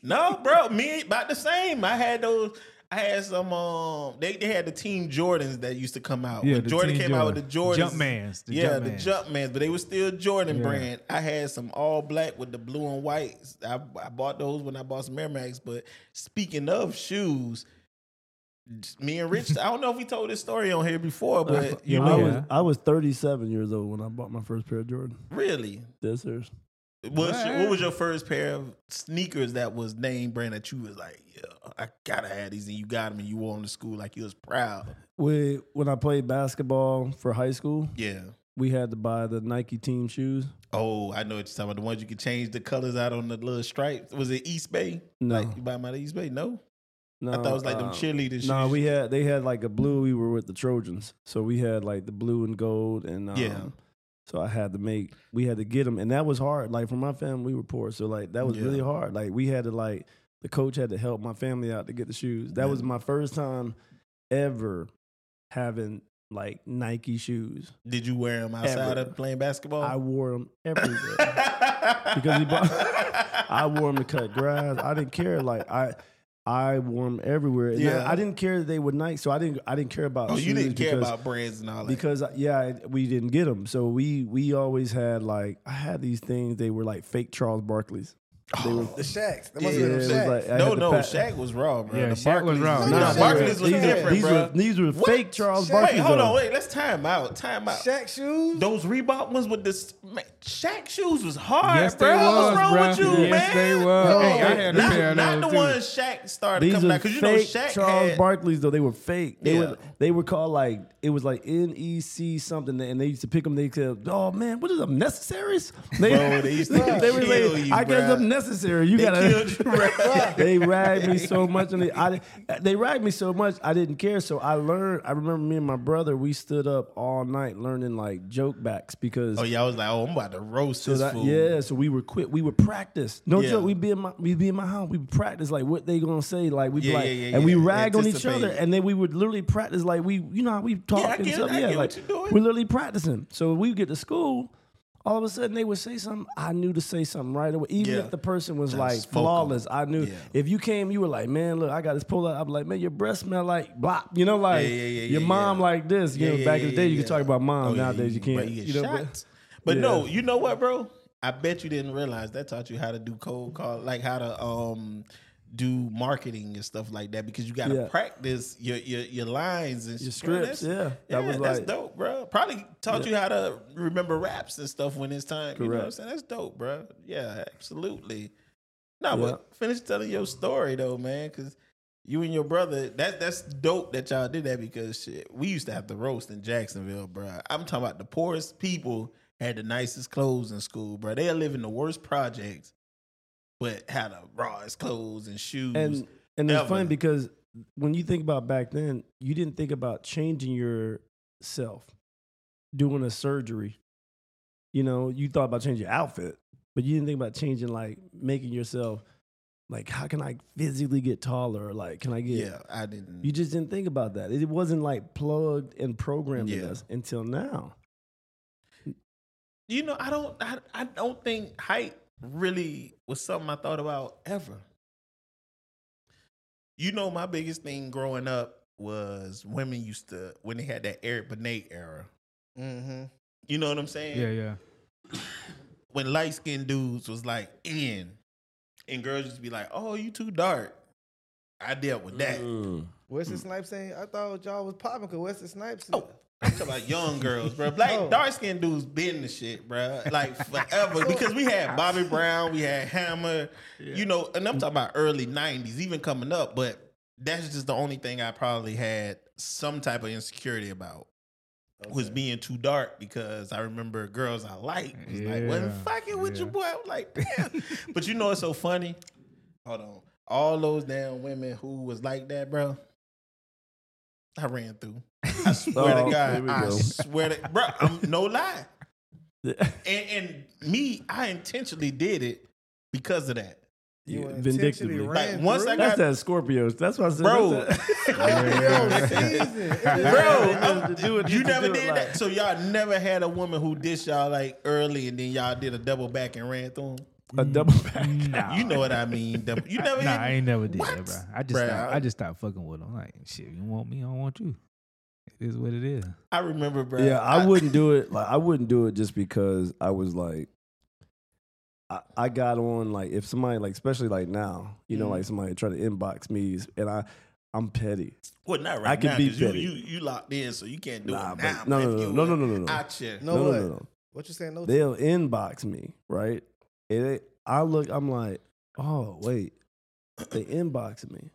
No, bro, me about the same. I had those. I had some. Um, they they had the Team Jordans that used to come out. Yeah, when Jordan Team came out with the Jordan. Jordans, Jumpmans, the yeah, the Jumpmans. Jumpmans, but they were still Jordan Yeah. brand. I had some all black with the blue and white. I, I bought those when I bought some Air Max. But speaking of shoes. Me and Rich, I don't know if we told this story on here before, but uh, you Yeah, know, I was. I was 37 years old when I bought my first pair of Jordan. really, Yes, sir. What's your- What? what was your first pair of sneakers that was name brand that you was like, yeah, I gotta have these, and you got them, and you wore them to school like you was proud. We when I played basketball for high school, Yeah, we had to buy the Nike team shoes. Oh, I know what you're talking about. The ones you could change the colors out on the little stripes. Was it Eastbay? No. Like you buy them out of Eastbay? No. No, I thought it was like them um, cheerleaders. No, shoes. we had they had like a blue. We were with the Trojans, so we had like the blue and gold, and um, Yeah. So I had to make, we had to get them, and that was hard. Like for my family, we were poor, so like that was Yeah. really hard. Like we had to like the coach had to help my family out to get the shoes. That was my first time ever having like Nike shoes. Did you wear them outside Ever. of playing basketball? I wore them everywhere. [laughs] because he bought, [laughs] I wore them to cut grass. I didn't care. Like I, I wore them everywhere. And Yeah. I, I didn't care that they were Nike, so I didn't. I didn't care about. oh, you didn't care because, about brands and all that. because yeah, we didn't get them. So we we always had like I had these things. They were like fake Charles Barkley's. They were, oh. The Shaqs. That must Yeah, have it been was the Shaqs. like I no, no, pack- Shaq was raw, bro. Yeah, the Shaq was Barkleys- raw. No, Nah, nah, Barkleys was these, different, were, these, bro. were, these were What? fake Charles Shaq- Barkley's. Wait, hold though. on, wait. Let's time out. Time out. Shaq shoes. Those Reebok ones with the s- man, Shaq shoes was hard, Yes, bro. they What's was, wrong bruh. with you, Yes, man? they was. No, hey, I had a not, pair of not the those too. ones Shaq started These coming out because you know fake Shaq Charles had. Barkley's though they were fake. They Yeah. were they were called like it was like NEC something, and they used to pick them. They said, "Oh man, what is them necessaries?" They, Bro, they used to [laughs] they were like, you, "I guess bruh. them necessary." You They gotta. [laughs] they ragged me so much, and they, I, they ragged me so much. I didn't care. So I learned. I remember me and my brother. We stood up all night learning like joke backs because Oh yeah, I was like, oh, I'm about to roast so this that, fool. yeah, so we were quit. We would practice. No Yeah. joke. We'd be in my we be in my house. We would practice like what they gonna say. Like we Yeah, like yeah, and we rag on each other, and then we would literally practice like we you know how we talk and stuff. Yeah, like we're literally practicing. So we get to school. All of a sudden, they would say something. I knew to say something right away, even Yeah. if the person was Just like flawless. I knew Yeah. if you came, you were like, "Man, look, I got this pull out." I'm like, "Man, your breath smell like blah." You know, like yeah, your mom like this. You know, back in the day, you could talk about mom. Oh, Nowadays, you can't. get You know, but- But no, you know what, bro? I bet you didn't realize that taught you how to do cold call, like how to um do marketing and stuff like that because you got to Yeah. practice your, your your lines and Your shit, bro. scripts, yeah. That was that's like- dope, bro. Probably taught you how to remember raps and stuff when it's time. Correct. You know what I'm saying? That's dope, bro. Yeah, absolutely. No, Yeah. but finish telling your story though, man, because you and your brother, that that's dope that y'all did that because shit, we used to have to roast in Jacksonville, bro. I'm talking about the poorest people had the nicest clothes in school, bro. They live in the worst projects, but had the rawest clothes and shoes. and and it's funny because when you think about back then, you didn't think about changing yourself, doing a surgery. You know, you thought about changing your outfit, but you didn't think about changing like making yourself like how can I physically get taller? Like can I get? yeah, I didn't. You just didn't think about that. It wasn't like plugged and programmed in Yeah. us until now. You know, I don't. I, I don't think height really was something I thought about ever. You know, my biggest thing growing up was women used to when they had that Eric Benet era. Mm-hmm. You know what I'm saying? Yeah, yeah. [coughs] When light skinned dudes was like in, and girls used to be like, "Oh, you too dark." I dealt with that. Mm. Wesley Snipes saying, I thought y'all was popping because Wesley Snipes. Oh, I'm talking about young girls, bro. Black Oh. dark skinned dudes been the shit, bro. Like [laughs] forever. because we had Bobby Brown, we had Hammer, you know, and I'm talking about early '90s, even coming up. But that's just the only thing I probably had some type of insecurity about was being too dark. Because I remember girls I liked was like, "Well, Yeah, fucking with your boy." I'm like, "Damn." [laughs] but you know what's so funny? Hold on, all those damn women who was like that, bro. I ran through. I [laughs] swear Oh, to God, I go. swear to bro, I'm no lie. And and me, I intentionally did it because of that. You Yeah, intentionally vindictively. ran Like, once through? I That's got- that Scorpios. That's what I said. Bro. That's that- [laughs] Scorpio season. Bro, Yeah, I'm- to do it- you never do it did like- that. So y'all never had a woman who dissed y'all like early and then y'all did a double back and ran through them. a double mm, back. Nah. [laughs] You know what I mean? Double- You never Nah, hit- I ain't never did What? that, bro. I just Bruh, stopped, I- I just stopped fucking with them. Like, shit, you want me? I don't want you. It is what it is. I remember, bro. Yeah, I wouldn't do it. [laughs] Like I wouldn't do it just because I was like, I, I got on like if somebody like especially like now, you know, Mhm. like somebody try to inbox me and I, I'm petty. Well, not right I can now, be 'cause you, petty. you you locked in, so you can't do Nah, it but- now. no, no, no, no, no, no, no, no. Out here. No, No, no, what? no, no. What you saying? No. They'll inbox me, right? And it, I look, I'm like, oh wait, they inboxing me.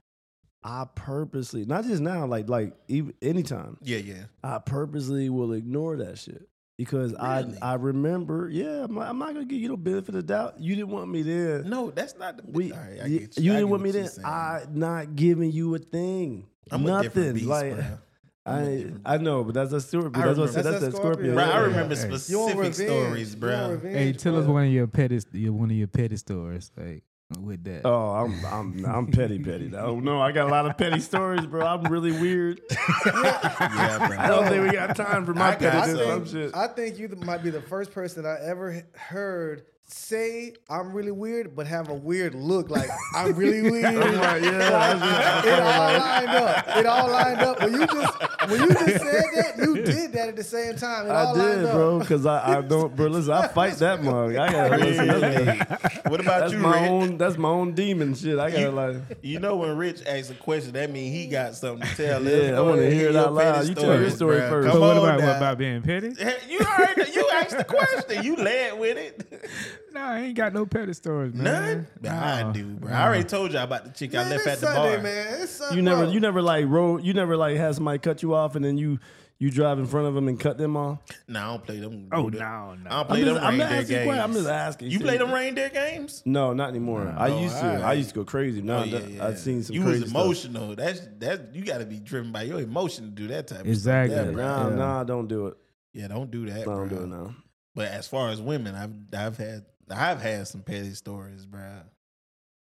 I purposely, not just now, like like even anytime, Yeah, yeah. I purposely will ignore that shit. because Really? I I remember. Yeah, I'm, not- I'm not gonna give you no benefit of the doubt. You didn't want me there. No, that's not the. We, all right, I you, get you I didn't get want me what there. saying. I not giving you a thing. I'm Nothing. different beast, like bro. [laughs] I'm a I different I know, but that's a Scorpio. I That's, what, that's, That's that a Scorpio. Scorpio. Bro, I remember Hey. You want specific revenge. stories, bro. revenge, Hey, tell us one of your petty, your one of your petty stories, like with that. Oh, I'm I'm I'm petty petty. Oh no, I got a lot of petty stories, bro. I'm really weird. [laughs] Yeah, bro. I don't think we got time for my I got- I pettiness. some I'm think. I think you might be the first person I ever heard say I'm really weird, but have a weird look. Like I'm really [laughs] weird. I'm like, yeah, that's it all lined up. It all lined up. When you just when you just said that, you did that at the same time. It I all lined did, up. bro, because I, I don't, bro. Listen, I fight that [laughs] mug. I gotta listen. That's, what about that's you, my Rich? own. That's my own demon shit. I gotta You- like. You know when Rich asks a question, that means he got something to tell. Yeah, I wanna hear it your out loud. You tell your story bruh. first. Come but what on about what about being petty? You already you asked the question. You led with it. [laughs] No, I ain't got no petty stories, man. None. But I do, bro. no. I already told you all about the chick I Man, left it's at the Sunday, bar. man. It's Sunday. You never, you never like roll. You never like had somebody cut you off, and then you you drive in front of them and cut them off. No, I don't play them. Oh dude. no, I no. don't play I'm them just- I'm reindeer asking games. questions. I'm just asking. You See, play them reindeer games? No, not anymore. I Oh, used to. I used to go crazy. Now Oh, yeah, that- yeah. I've seen some You crazy was stuff. emotional. That's that. You got to be driven by your emotion to do that type of Exactly. stuff. Yeah, bro. Nah, Yeah. nah, don't do it. Yeah, don't do that. I don't do it now. But as far as women, I've I've had I've had some petty stories, bro.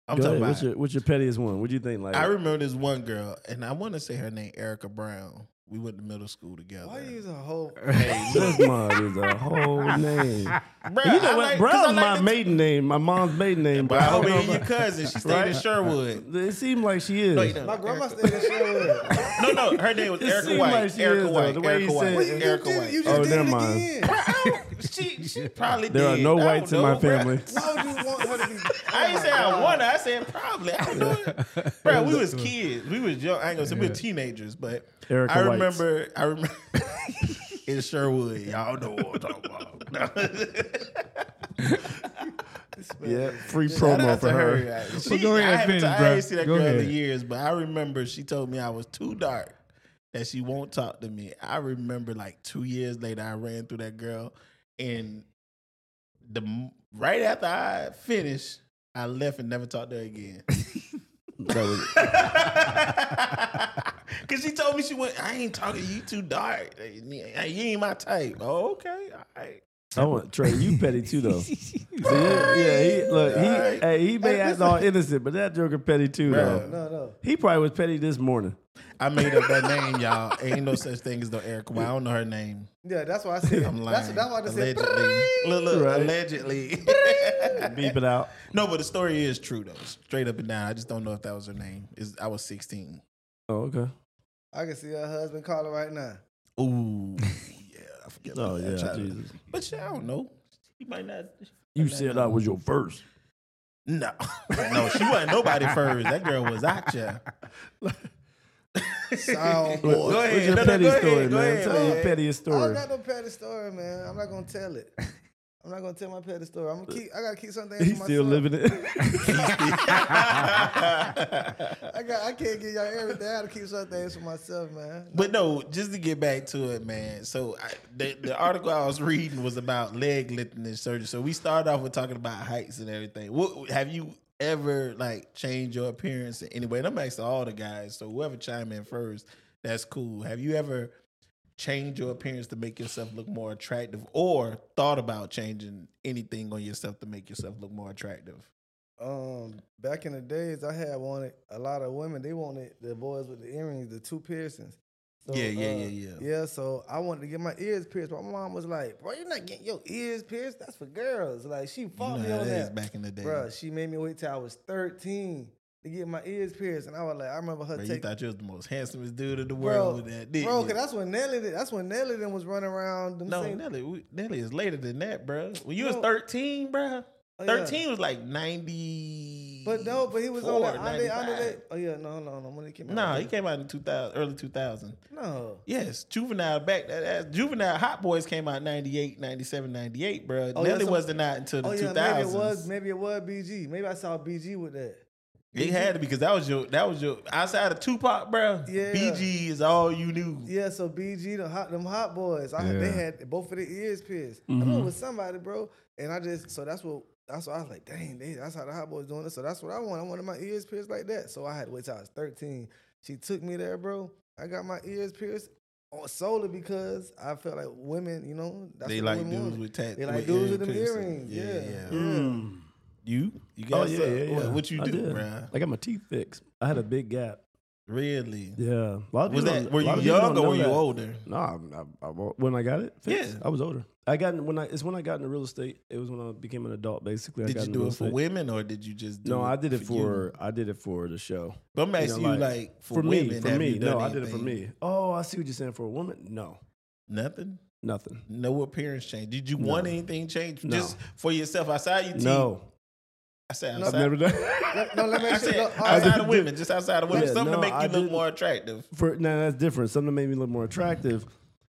I'm Go talking ahead. about. What's your, what's your pettiest one? What do you think? Like, I remember this one girl, and I want to say her name Erica Brown. We went to middle school together. Why you use a whole? [laughs] Hey, this mug is a whole [laughs] name. Bruh, you know what? like- 'cause Brown's like my the- maiden name. My mom's maiden name. But I hope don't it ain't your cousin. She stayed in Sherwood. [laughs] It seemed like she is. No, you don't. My grandma Erica- stayed in Sherwood. No, no, her name was It Erica White. like she Erica is, White. the way Erica White. said- Well, you Erica did, White. you just Oh, did never it mind. again. Bruh, she, she probably did. There are no whites in my know, bruh. family. Why would you want her to be? I ain't say I won. I said probably. I don't know. Bro, we was kids. We was young. I ain't gonna say we were teenagers, but Erica I Whites. Remember. I remember [laughs] in Sherwood. Y'all know what I'm talking about. [laughs] Yeah, free Shout promo for to her. her. She, Well, go ahead I, and haven't- finish, I ain't seen that Go girl in ahead. years, but I remember she told me I was too dark. That she won't talk to me. I remember like two years later, I ran through that girl, and the right after I finished, I left and never talked to her again. [laughs] That was- [laughs] Cause she told me she went. I ain't talking. You too dark. You ain't my type. Oh, okay. All right. I want Trae. You petty too, though. [laughs] See, yeah, yeah, he look. He Alright. hey, he may act all innocent, but that joker petty too, Bruh. though. No, no. He probably was petty this morning. I made up that name, [laughs] y'all. Ain't no such thing as no Erica. Well, I don't know her name. Yeah, that's why I said. I'm lying. that's, that's why I just said. allegedly. Look, look, Right. allegedly. Beep it out. no, but the story is true though. Straight up and down. I just don't know if that was her name. Is I was 16. Oh, okay. I can see her husband calling right now. Ooh, yeah. I forget. [laughs] Oh that. yeah, Try to- Jesus. But yeah, I don't know. He might not. You said I was your first. No, [laughs] no, she wasn't nobody first. That girl was out there. [laughs] Sound What- boy. Go ahead. What's your No, no, petty go story, go man? Tell go your ahead. pettiest I got no petty story, man. I'm not gonna tell it. I'm not gonna tell my petty story. I'm gonna keep. I gotta keep something. He's still myself. living it. [laughs] [laughs] I got. I can't give y'all everything. I gotta keep some things for myself, man. But no, just to get back to it, man. So I, the the article I was reading was about leg lifting and surgery. So we started off with talking about heights and everything. What have you ever like changed your appearance in any way? And I'm asking all the guys. So whoever chime in first, that's cool. Have you ever changed your appearance to make yourself look more attractive, or thought about changing anything on yourself to make yourself look more attractive? Um, back in the days, I had wanted a lot of women. They wanted the boys with the earrings, the two piercings. So, Yeah, yeah, uh, yeah, yeah. Yeah, so I wanted to get my ears pierced. My mom was like, "Bro, you're not getting your ears pierced. That's for girls." Like she You fought know me on that back in the day. Bruh, she made me wait till I was 13 to get my ears pierced, and I was like, I remember her Bro, you thought you was the most handsomest dude in the Bro, world with that, bro, cause that's when Nelly. did- That's when Nelly then was running around. Them No, same, Nelly, we, Nelly is later than that, bro. When you was 13, bro, Oh, yeah. 13 was like 90. But no, but he was on that. Under, under 95. that. Oh yeah, no, no, no. When he came out. No, he came out in 2000, early 2000. No. Yes, Juvenile back that ass. Juvenile Hot Boys came out 98, 97, 98, bro. Oh, yeah, Nelly so- wasn't out until the Oh 2000s. maybe it was maybe it was BG. Maybe I saw BG with that. It had to because that was your that was your outside of Tupac, bro. Yeah. BG is all you knew. Yeah, so BG, the hot, them hot boys, I, they had both of their ears pierced. I know it was somebody, bro. And I just, so that's what, that's what I was like, dang, they, that's how the hot boys doing it. So that's what I want. I wanted my ears pierced like that. So I had to wait till I was 13. She took me there, bro. I got my ears pierced on solely because I felt like women, you know, that's They what like women dudes wanted. with tat- They like with dudes with them piercing. earrings. Yeah, Yeah, yeah. yeah. Mm. You? You Oh got yeah, yeah, yeah. What, you I do, bro? I got my teeth fixed. I had a big gap. Really? Yeah. A lot of Was that were you young or were you that. older? No, I, I, I, when I got it, fixed, Yeah. I was older. I got when I it's when I got into real estate. It was when I became an adult. Basically, I Did you do it for women or did you just do No, it I did it you? for I did it for the show. But I'm You know, asking you, like, for, me, women, for me. you done No, I did it for me. Oh, I see what you're saying. For a woman, no, Nothing. nothing. No appearance change. Did you No. want anything changed No. just for yourself outside your teeth? No, I said outside. I've never done. [laughs] Let- no, let me I ask you. no, outside of women, just outside of women. Yeah, Something no, to make I you look didn't- more attractive. for now that's different. Something that made me look more attractive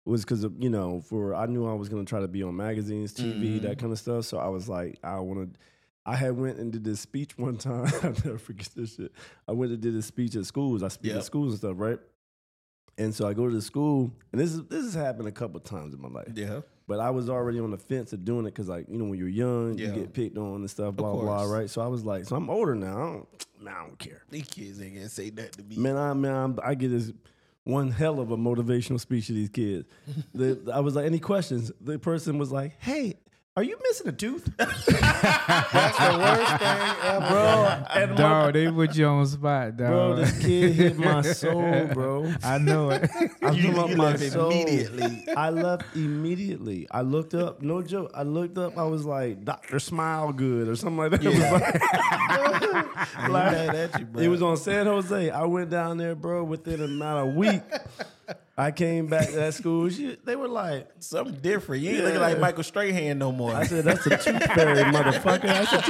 was because of you know for I knew I was gonna try to be on magazines, TV, Mm-hmm. that kind of stuff. So I was like, I want to. I had went and did this speech one time. [laughs] I'll never forget this shit. I went and did a speech at schools. I speak Yep. at schools and stuff, right? And so I go to the school, and this is this has happened a couple times in my life. Yeah. But I was already on the fence of doing it because, like, you know, when you're young, Yeah. you get picked on and stuff, blah blah, right? So I was like, so I'm older now. I don't, [tsk] man, I don't care. These kids ain't gonna say nothing to me. Man, I man, I'm, I get this one hell of a motivational speech to these kids. the, I was like, any questions? The person was like, Hey, are you missing a tooth, [laughs] That's the worst thing ever. bro? And my, Dog, they put you on spot, dog. bro, this kid hit my [laughs] soul, bro. I know it. [laughs] I You- blew up you my left soul. immediately. I left immediately. I looked up, no joke. I looked up. I was like, Doctor Smile Good or something like that. It was like- I'm mad at you, bro. It was on San Jose. I went down there, bro. Within about a week, I came back to that school. She, they were like, something different. You ain't looking like Michael Strahan no more. I said, "That's a tooth fairy, motherfucker." I said,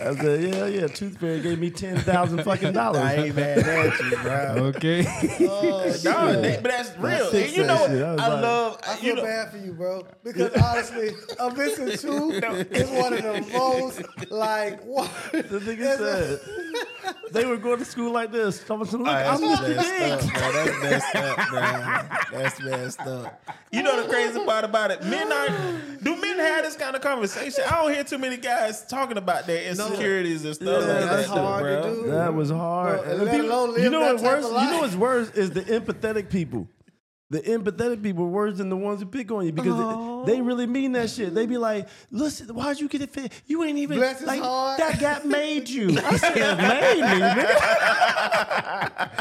I said, "Yeah, yeah." Tooth fairy gave me ten thousand fucking dollars. [laughs] I ain't mad at you, bro. Okay. [laughs] Oh, No, shit. they- but that's real. fixed And you that know, shit. I was I like- love. I you feel know, bad for you, bro. [laughs] Because honestly, a missing tooth is one of the most like what The nigga said they were going to school like this. Thomason, look, Oh, I'm that's Mr. messed Big. up, bro. That's messed up, bro. That's messed up. You know the crazy part about it? Men are do men have this kind of conversation? I don't hear too many guys talking about their insecurities and stuff Yeah, like that's that, though, hard to bro. do. That was hard. Bro, And let people- alone live you know that what's type worse? of You know life. what's worse is the empathetic people. The empathetic people are worse than the ones who pick on you because they, they really mean that shit. They be like, "Listen, why'd you get it fit? You ain't even Bless his like heart." that. Gap made you." [laughs] I said, "Made me, nigga."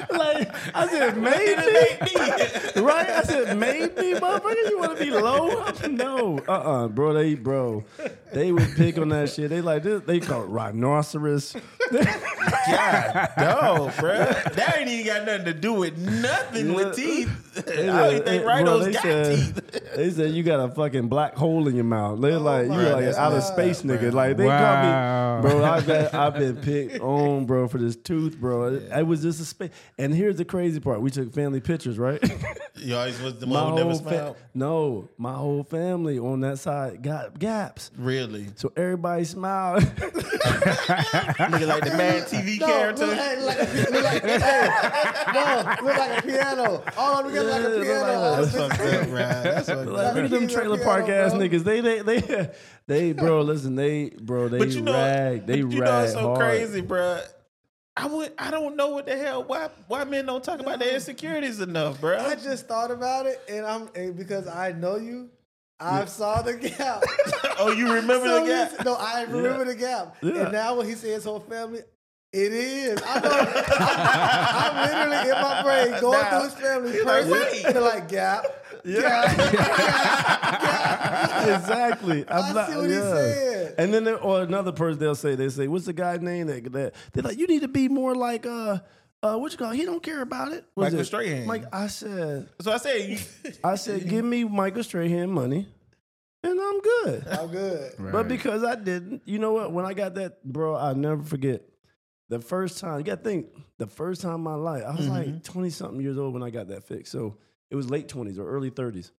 [laughs] like I said, "Made me." [laughs] right? I said, "Made me, motherfucker." You want to be low? no, uh, uh bro. They, bro, they would pick on that shit. They like this. They call it rhinoceros. God, no, bro. That ain't even got nothing to do with nothing with teeth. I don't even think uh, Bro, got said, teeth. They said you got a fucking black hole in your mouth. They're oh like you my like an that's outer space up, nigga. bro. Like they Wow. call me, bro. I've [laughs] been, I've been picked on, bro, for this tooth, bro. It, it was just a space. And here's the crazy part: we took family pictures, right? [laughs] You always was the my one who never whole fa- no, my whole family on that side got gaps. Really? So everybody smiled. [laughs] Looking like the Mad TV No, character. look, hey, like, look like, hey, no, look like a piano. All of them together like a look piano. That's fucked up, bro. That's fucked Like, up. look at them trailer piano, park ass bro. niggas. They, they, they, [laughs] they, bro. Listen, they, bro. They But you know, rag. They but you rag know it's so hard. crazy, bro. I would. I don't know what the hell. Why? Why men don't talk about their insecurities enough, bro? I just thought about it, and I'm and because I know you. I saw the gap. [laughs] oh, you remember So the gap? No, I remember the gap. Yeah. And now when he says whole family, it is. I know. I'm, I'm literally in my brain [laughs] going Now, through his family you're like, first. wait. and they're like gap. Gap. [laughs] exactly. I'm I not- see what he yeah. said. And then, there, or another person they'll say, they say, "What's the guy's name?" That, that they're like, "You need to be more like uh, uh, what you call? He don't care about it." Was Michael it? Strahan. Mike, I said, So I said, you, I said, give me Michael Strahan money, and I'm good. I'm good. But because I didn't, you know what? When I got that, bro, I'll never forget. The first time, you got to think, the first time in my life, I was Mm-hmm. like 20 something years old when I got that fixed. So it was late 20s or early 30s.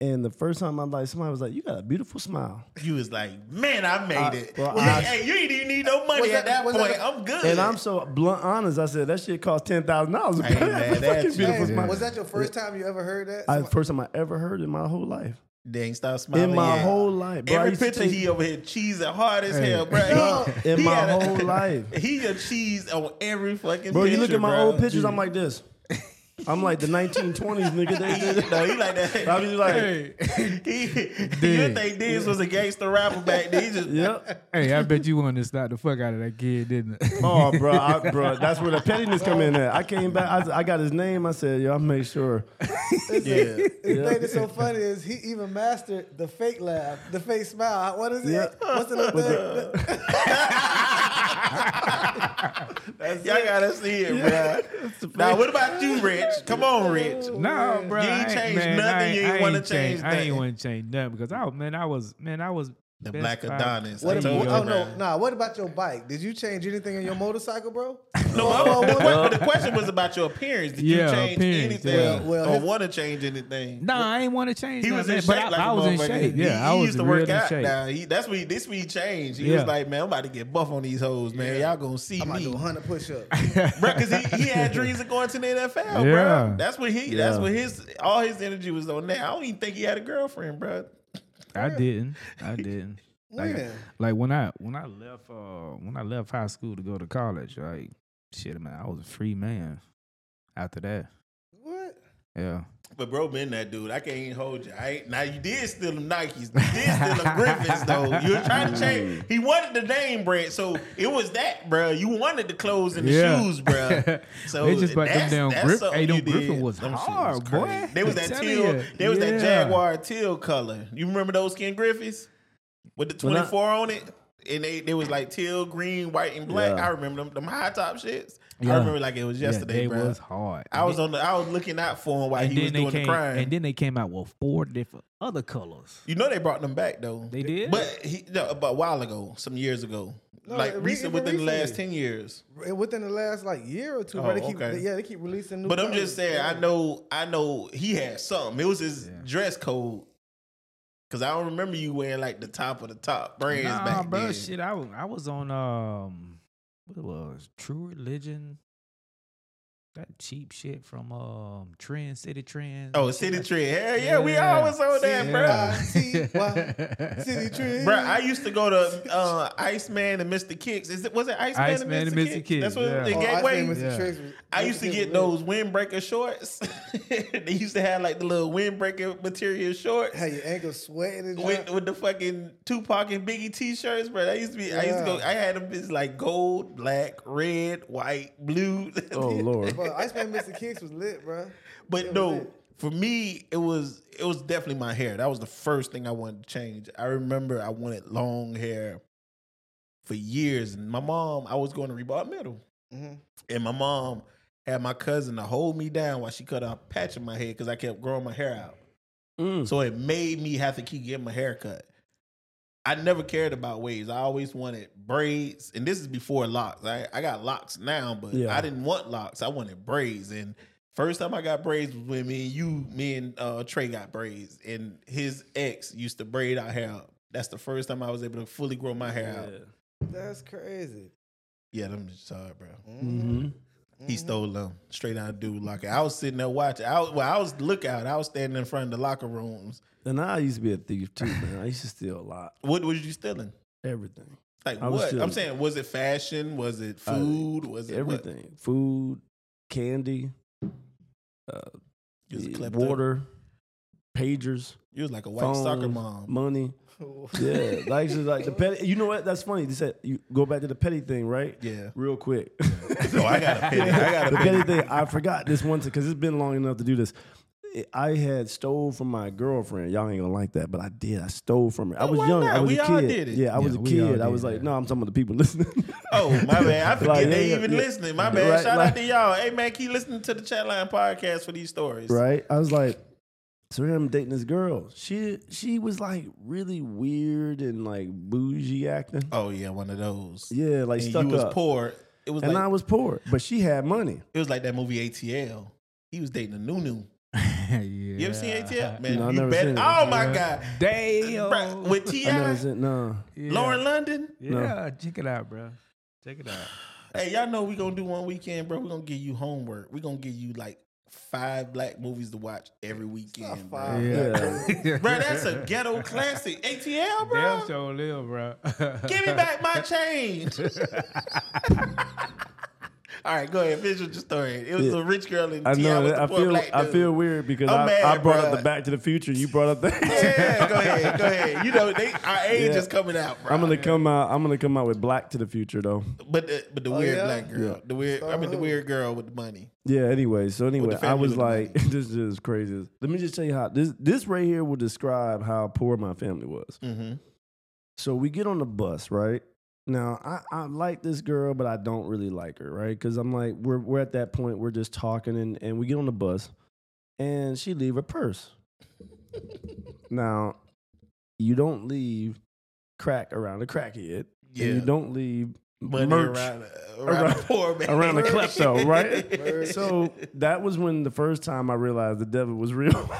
And the first time I like somebody was like, "You got a beautiful smile," You was like, man, I made I- it. well, Well, I- hey, you ain't even need no money Was at that- that was point. that- I'm good. and I'm so blunt honest. I said that shit cost ten thousand dollars. I ain't mad at you. beautiful smile. was that your first time you ever heard that? I, Somebody- first time I ever heard in my whole life. They ain't stop smiling. In my yet. whole life, bro. Every picture take- he over here cheesing hard as Hey. hell, bro. [laughs] He- in he my had a- whole life. [laughs] He a cheese on every fucking Bro, picture, you look at my bro. old pictures, I'm like this. I'm like the 1920s nigga. They did. no, he like that. I was like, he, you think this was a gangster rapper back then? He just yep. Hey, I bet you wanted to stop the fuck out of that kid, didn't it? Oh, [laughs] bro, I, bro, that's where the pettiness come in. At I came back, I, I got his name. I said, yo, I make sure. yeah. The thing that's so funny is he even mastered the fake laugh, the fake smile. What is it? What's the little thing? [laughs] [laughs] Y'all gotta see it, bro. Now, what about you, Rich? Come on, Rich. No, bro. You ain't I changed man, nothing, you ain't I wanna ain't change I ain't nothing. want to change nothing because I man, I was man, I was The best Black Adonis. What about, oh no, nah. What about your bike? Did you change anything in your motorcycle, bro? [laughs] No, Oh, well, the, well, que- the question was about your appearance. Did Yeah, you change appearance, anything yeah. Well, well, or want to change anything? No, I ain't want to change. He was in nothing, shape but I, like I a was in shape. Yeah, he, I was used to work in out. shape. Now he, that's when this when he changed. He Yeah. was like, man, I'm about to get buff on these hoes, man. Y'all gonna see I might me, do 100 push-ups. [laughs] bro. Because he, he had dreams of going to the NFL, Yeah. bro. That's what he. That's what his all his energy was on that. I don't even think he had a girlfriend, bro. I didn't. I [laughs] didn't. Like, When? like when I when I left uh when I left high school to go to college, like shit, man, I was a free man. After that, What? yeah. But bro, been that dude. I can't even hold you. I ain't, now you did steal them Nikes. You did steal them Griffeys though. You were trying to change. Mm. He wanted the name brand, so it was that, bro. You wanted the clothes and the Yeah. shoes, bro. [laughs] So They just bought them down. damn that's Griff- hey, them you. Griffey was Them hard, crazy. boy. They was that teal. you. They was that Jaguar teal color. You remember those Ken Griffeys with the twenty four on it? And they, they was like teal, green, white, and black. Yeah. I remember them, them high top shits. I remember like it was yesterday, yeah, they bro. was hard. I was on the I was looking out for him while and he then was they doing came, the crime. and then they came out with four different other colors. You know they brought them back though. They did? but he no, about a while ago, some years ago, No, like re- recent even within the last ten years. Within the last like year or two, Oh, bro, they keep okay. yeah they keep releasing new. But I'm just saying, I know, I know he had something. It was his Yeah. dress code. Cause I don't remember you wearing like the top of the top brands Nah, back bro, then. shit. I was I was on um what it was True Religion. That cheap shit from um Trend City Trend. Oh, City Trend. Hell yeah, we always on that, bro. [laughs] City [laughs] Trend. Bro, I used to go to uh, Iceman and Mr. Kicks. Is it was it Iceman, Iceman and and Mr. Mr. Kicks? Kicks, That's what yeah. the Oh, I gateway. think Yeah. I Mr. used to get those windbreaker shorts. [laughs] they used to have like the little windbreaker material shorts Had your ankles sweating and with, with the fucking Tupac and Biggie t-shirts, bro. I used to be. I used to go. I had them bitches like gold, black, red, white, blue. Oh Lord. Bro, Iceman Mr. Kicks was lit, bro. but It no, for me, it was it was definitely my hair. That was the first thing I wanted to change. I remember I wanted long hair for years, and my mom. I was going to Ribault Middle. Mhm. And my mom had my cousin to hold me down while she cut a patch in my head because I kept growing my hair out. Mm. So it made me have to keep getting my hair cut. I never cared about waves. I always wanted braids, and this is before locks. I, I got locks now, but Yeah. I didn't want locks. I wanted braids. And first time I got braids was when me and you, me and uh, Trae got braids, and his ex used to braid our hair out. That's the first time I was able to fully grow my hair out. That's crazy. Yeah, them just hard, bro. Mm-hmm. He stole them straight out of dude locker. I was sitting there watching. I was, well, I was lookout. I was standing in front of the locker rooms. And I used to be a thief too, man. I used to steal a lot, What was you stealing? everything, Like I what? stealing- I'm saying, was it fashion? Was it Uh, food? was it what? everything, food, candy, uh, You was a the klepto. water, pagers, You was like a white soccer mom. money. [laughs] Yeah, like just like the petty. You know what? That's funny. You said you go back to the petty thing, right? Yeah. Real quick. So [laughs] I got a penny. I got the a penny. petty thing. I forgot this one because it's been long enough to do this. I had stole from my girlfriend. Y'all ain't gonna like that, but I did. I stole from her. I oh, was why young. I was We a all kid. did it. Yeah, I was Yeah, a kid. I was like, that. no, I'm talking about the people [laughs] listening. Oh my bad. I forget Like, they yeah, even yeah. listening. My bad. Right, Shout like- out to y'all. Hey man, keep listening to the Chatline podcast for these stories. right? I was like, so here I'm dating this girl. She she was like really weird and like bougie acting. Oh yeah, one of those. Yeah, like and stuck you was poor. It was And like I was poor, but she had money. it was like that movie ATL. He was dating a Nunu. Yeah. [laughs] You ever seen ATL? Man, No, I you never better. seen it. Oh my god, Damn. Bruh, with T.I., I never said no. Yeah. Lauren London. Yeah, check it out, bro. Check it out. [sighs] Hey, y'all know we gonna do one weekend, bro. We gonna give you homework. We gonna give you like five black movies to watch every weekend, bro. five. Yeah. [laughs] Bro, that's a ghetto classic. ATL, bro. Damn sure live, bro. Give me back my [laughs] change. All right, go ahead. Finish with your story. It was Yeah. a rich girl in I know. with that- the I poor feel. black I feel weird because I'm mad, I brought up the Back to the Future and you brought up that. [laughs] Yeah, go ahead, go ahead. You know, they, our [laughs] age Yeah. is coming out, bro. I'm gonna come out. I'm gonna come out with Black to the Future though. but the, but the Oh, weird yeah? black girl, Yeah. the weird. I mean, the weird girl with the money. Yeah. Anyway, so anyway, I was like, [laughs] this is crazy. Let me just tell you how this this right here will describe how poor my family was. Mm-hmm. So we get on the bus, right? Now I, I like this girl, but I don't really like her, right? Because I'm like, we're we're at that point, we're just talking, and, and we get on the bus, and she leave her purse. [laughs] now, you don't leave crack around a crackhead. Yeah. And you don't leave Money merch around, uh, around, poor man. around the klepto, [laughs] right? So that was when the first time I realized the devil was real. [laughs]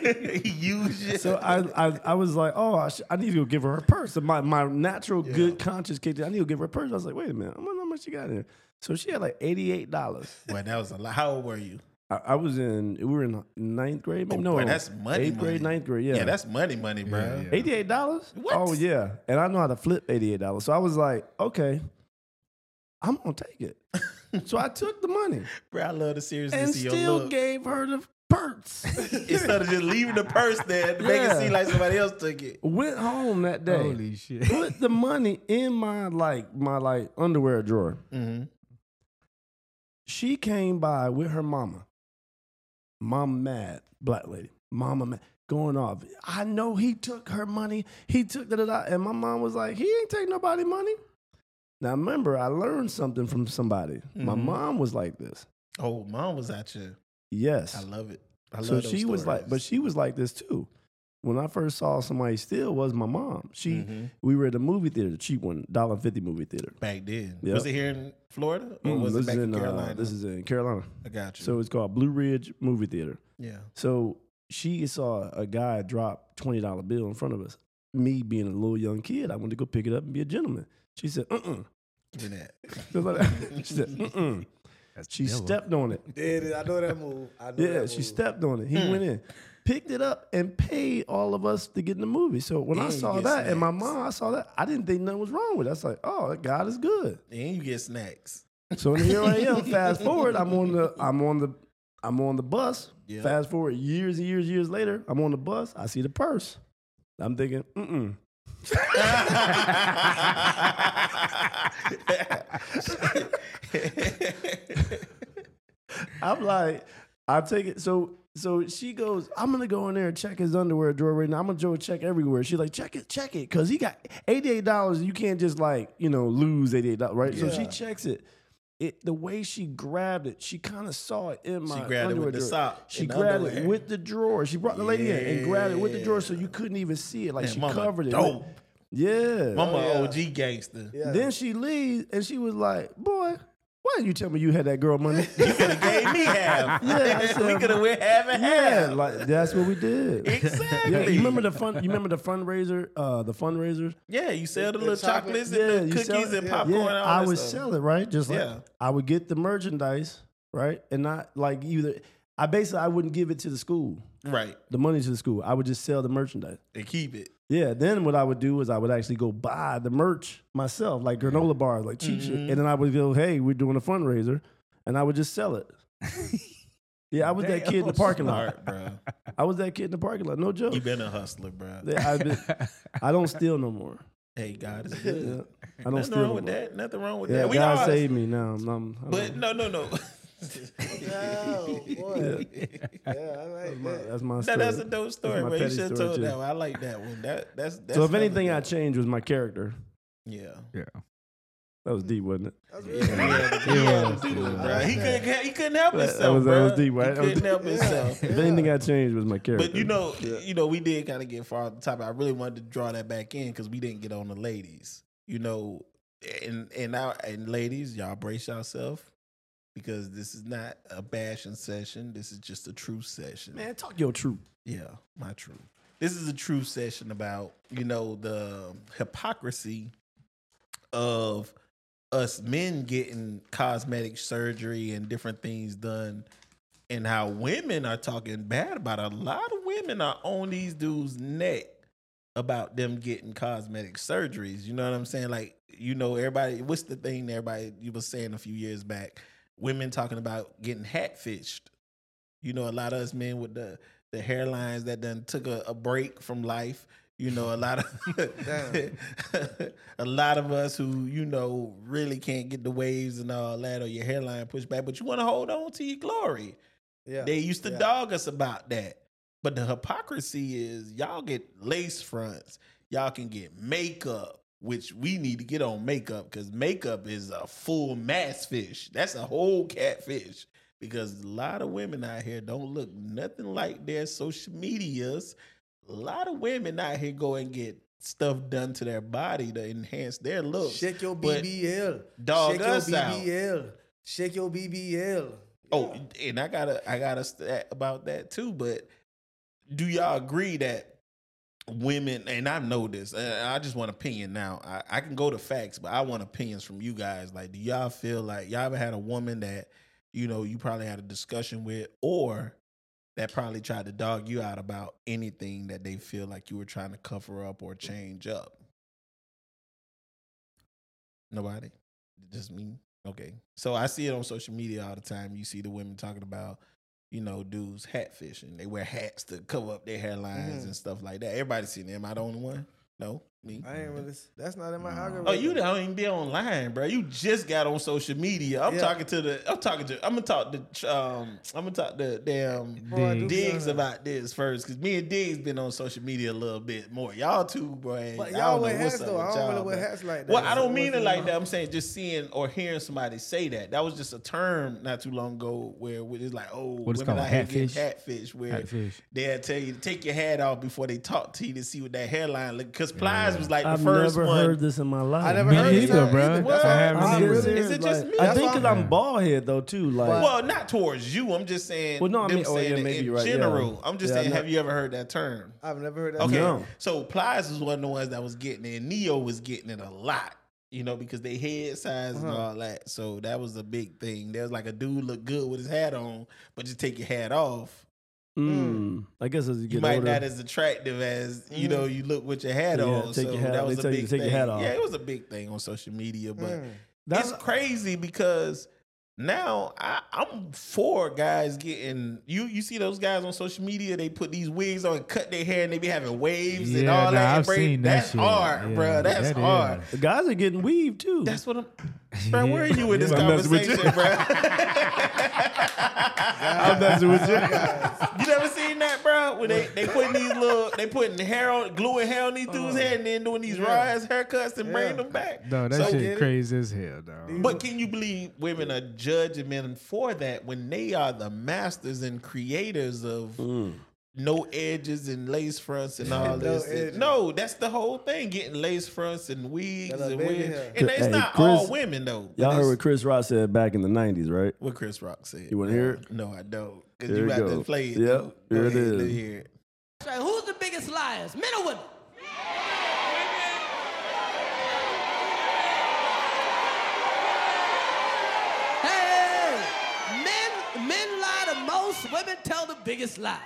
[laughs] he used. So I, I, I was like, oh, I, sh- I need to go give her her purse. And my, my natural good conscience kicked in. I need to go give her a purse. I was like, wait a minute, I wonder how much she got in there. So she had like eighty eight dollars. Well, that was a lot. How old were you? I, I was in, we were in ninth grade, maybe Oh, no, boy, that's money, eighth grade, ninth grade, yeah, Yeah, that's money, money, bro. Yeah, yeah. eighty eight dollars. What? Oh yeah, and I know how to flip eighty eight dollars. So I was like, okay, I'm gonna take it. [laughs] so I took the money Bro, I love the seriousness and of your still look. gave her the purse. [laughs] Instead of just leaving the purse there to make it seem like somebody else took it. Went home that day. Holy shit. put the money in my like my like underwear drawer. Mm-hmm. She came by with her mama. Mama mad, black lady. Mama mad, going off. I know he took her money. He took that, and my mom was like, he ain't take nobody money. Now remember, I learned something from somebody. My Mhm. mom was like this. Oh, mom was at you. Yes. I love it. I so those she was like, but she was like this too. When I first saw somebody steal, was my mom. She, Mhm. we were at a movie theater, cheap one, dollar fifty movie theater. back then. Yep. Was it here in Florida or Mm, was this it back is in, in, Carolina? Uh, this is in Carolina. I got you. So it's called Blue Ridge Movie Theater. yeah. So she saw a guy drop twenty dollar bill in front of us. Me being a little young kid, I wanted to go pick it up and be a gentleman. She said, "Uh, uh Give me that. [laughs] Just like that. [laughs] She said, "Uh, uh She devil. stepped on it. Did it. I know that move. I know Yeah, that she move. stepped on it. He Hmm. went in, picked it up, and paid all of us to get in the movie. So when I And you saw get that, and my mom, I saw that, I didn't think nothing was wrong with it. I was like, "Oh, God is good." And you get snacks. So here I am. [laughs] Fast forward, I'm on the I'm on the I'm on the bus. Yeah. Fast forward years and years, years later, I'm on the bus. I see the purse. I'm thinking, mm [laughs] [laughs] I'm like, I take it. So so she goes, I'm gonna go in there and check his underwear drawer right now. I'm gonna go check everywhere. She's like, check it, check it, cause he got eighty-eight dollars. You can't just like you know lose eighty-eight dollars, right? Yeah. So she checks it. It the way she grabbed it, she kind of saw it in my She grabbed it underwear with the drawer. sock She grabbed underwear. it with the drawer. She brought the lady in and grabbed it with the drawer, so you couldn't even see it. Like Man, she mama covered it. dope. Yeah. Mama Oh, yeah. OG gangster. Yeah. Then she leaves and she was like, "Boy, why didn't you tell me you had that girl money?" You could have gave me half. [laughs] Yeah, I we could have went half and yeah, half. like that's what we did. [laughs] exactly. Yeah, you remember the fun? You remember the fundraiser? Uh, the fundraisers. Yeah, you sell the, The little chocolate- chocolates Yeah, and you the cookies it, and yeah. popcorn. Yeah, and all I that would stuff. sell it right, just like Yeah. I would get the merchandise right, and not like either. I basically I wouldn't give it to the school, Right. the money to the school. I would just sell the merchandise. And keep it. Yeah, then what I would do is I would actually go buy the merch myself, like granola bars, like cheap Mm-hmm. and then I would go, "Hey, we're doing a fundraiser," and I would just sell it. [laughs] yeah, I was that kid in the Damn, parking lot. Bro. I was that kid in the parking lot. No joke. You been a hustler, bro. Yeah, been- [laughs] I don't steal no more. Hey, God is Yeah, good. I don't Nothing steal wrong no with more. that. Nothing wrong with Yeah, that. We God saved me now. I'm, I'm, But no, no, no. No, boy. Yeah, I like my- that. that's my No, story. that's a dope story, my bro. You should have story, told too. that one. I like that one. That that's, that's so if hella anything I changed was my character. yeah. Yeah. That was deep, wasn't it? That's Yeah, really he had to- he had to do it, bro. He couldn't, he couldn't help That- that himself, was- that was deep, right? He couldn't help deep. himself. [laughs] If anything I changed was my character. But you know, you know, we did kind of get far off the topic. I really wanted to draw that back in because we didn't get on the ladies. You know, and and our and ladies, y'all brace yourself. Because this is not a bashing session. This is just a truth session. Man, talk your truth. Yeah, my truth. This is a true session about, you know, the hypocrisy of us men getting cosmetic surgery and different things done and how women are talking bad about it. a lot of women are on these dudes' neck about them getting cosmetic surgeries. You know what I'm saying? Like, you know, everybody what's the thing everybody you was saying a few years back? Women talking about getting hat fished. You know, a lot of us men with the the hairlines that done took a, a break from life. You know, a lot of [laughs] [laughs] a lot of us who you know really can't get the waves and all that, or your hairline pushed back, but you want to hold on to your glory. Yeah. They used to yeah. dog us about that. But the hypocrisy is y'all get lace fronts, y'all can get makeup, which we need to get on makeup because makeup is a full mass fish. That's a whole catfish. Because a lot of women out here don't look nothing like their social medias. A lot of women out here go and get stuff done to their body to enhance their look. Shake your But BBL. dog Shake us your out. BBL. Shake your BBL. Oh, and I gotta I gotta stat about that too. But do y'all agree that women and I know this, I just want opinion now. I, I can go to facts, but I want opinions from you guys. Like, do y'all feel like y'all ever had a woman that you know you probably had a discussion with, or that probably tried to dog you out about anything that they feel like you were trying to cover up or change up? Nobody, just me. Okay, so I see it on social media all the time. You see the women talking about, you know, dudes hat fishing. They wear hats to cover up their hairlines Mhm. and stuff like that. Everybody seen it. Am I the only one? No, me. I ain't really. That's not in my algorithm. Oh, you don't even be online, bro. You just got on social media. I'm Yeah. talking to the. I'm talking to. I'm gonna talk to. Um, I'm gonna talk to damn Bro, I do be Diggs about this first, because me and Diggs been on social media a little bit more. Y'all too, bro. But y'all wear know what's hats up though. I don't y'all, really wear hats like that. Well, I don't mean it like that. I'm saying just seeing or hearing somebody say that. That was just a term not too long ago where it's like, oh, What is women called, out here getting hatfish? Hatfish, where Catfish. they'll tell you to take your hat off before they talk to you to see what that hairline look. Because Plies was like the I've first never one. heard this in my life. I never Me heard this neither, term bro. either. What? I haven't I'm either. really- Is it just like, me? I That's think why- because I'm bald head though too. Like, Well, not towards you. I'm just saying. Well, no, I them mean- oh, saying yeah, it maybe in you're right, yeah. general. I'm just Yeah, saying. no. Have you ever heard that term? I've never heard that. Okay. term. No. So Plies was one of the ones that was getting it. Ne-Yo was getting it a lot. You know, because they head size and Uh-huh. all that. So that was a big thing. There's like a dude look good with his hat on, but just take your hat off. Mm, I guess as you You might older, not as attractive as you Mm. know you look with your hat Yeah, on. take so your hat that off. was They a tell you big to take thing. your hat off. Yeah, it was a big thing on social media, but Mm. that's it's crazy because now I, I'm for guys getting you. You see those guys on social media? They put these wigs on and cut their hair, and they be having waves and all nah, that. I've Braid- seen that That's shit. hard, Yeah, bro. That's that hard. is. the guys are getting weaved too. That's what I'm. [laughs] Bro, where are you in this Yeah. [laughs] I'm messing with you. conversation, bro? I'm messing with you. You never seen that, bro? When they they putting these little, they putting hair on, gluing hair on these dudes' head, and then doing these Yeah. raw ass haircuts and bringing them back. No, that So- shit crazy as hell, dog. But can you believe women are judging men for that when they are the masters and creators of Mm. no edges and lace fronts and all No this? edges. No, that's the whole thing. Getting lace fronts and wigs and wigs. And it's Hey, not all women though. Y'all heard what Chris Rock said back in the '90s, right? what Chris Rock said. You wanna hear it? No, I don't. Because Here you we have to go. play it. Yep, though. Here it ahead, is. hear it. Say, who's the biggest liars, men or women? Hey, men, men lie the most. Women tell the biggest lies.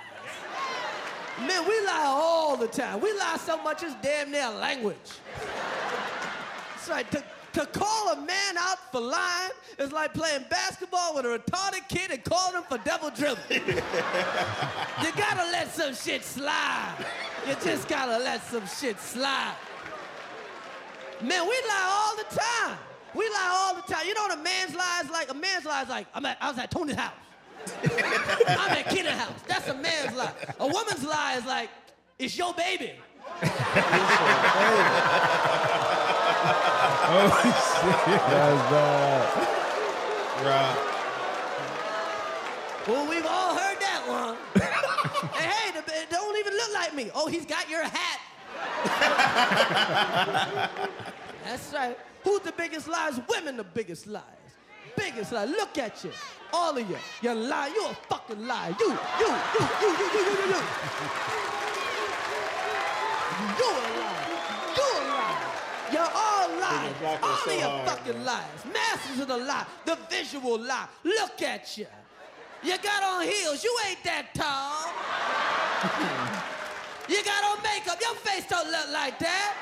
Men, we lie all the time. We lie so much it's damn near language. That's right. To, to call a man out for lying is like playing basketball with a retarded kid and calling him for double dribble. [laughs] You gotta let some shit slide. You just gotta let some shit slide. Man, we lie all the time. We lie all the time. You know what a man's lie is like? A man's lie is like, I'm at, I was at Tony's house. [laughs] I'm at Kitty's house. That's a man's lie. A woman's lie is like, it's your baby oh shit, that's bad. Right. Well, we've all heard that one. and [laughs] hey, it don't even look like me. Oh, he's got your hat. [laughs] That's right. Who's the biggest liars? Women the biggest liars. Biggest lie. Look at you. All of you. You lie. You a fucking liar. You, you, you, you, you, you, you, you. You a liar. You a lie. You're all lies. block All of your fucking lies. Masters of the lie. The visual lie. Look at you. You got on heels. You ain't that tall. [laughs] You got on makeup. Your face don't look like that.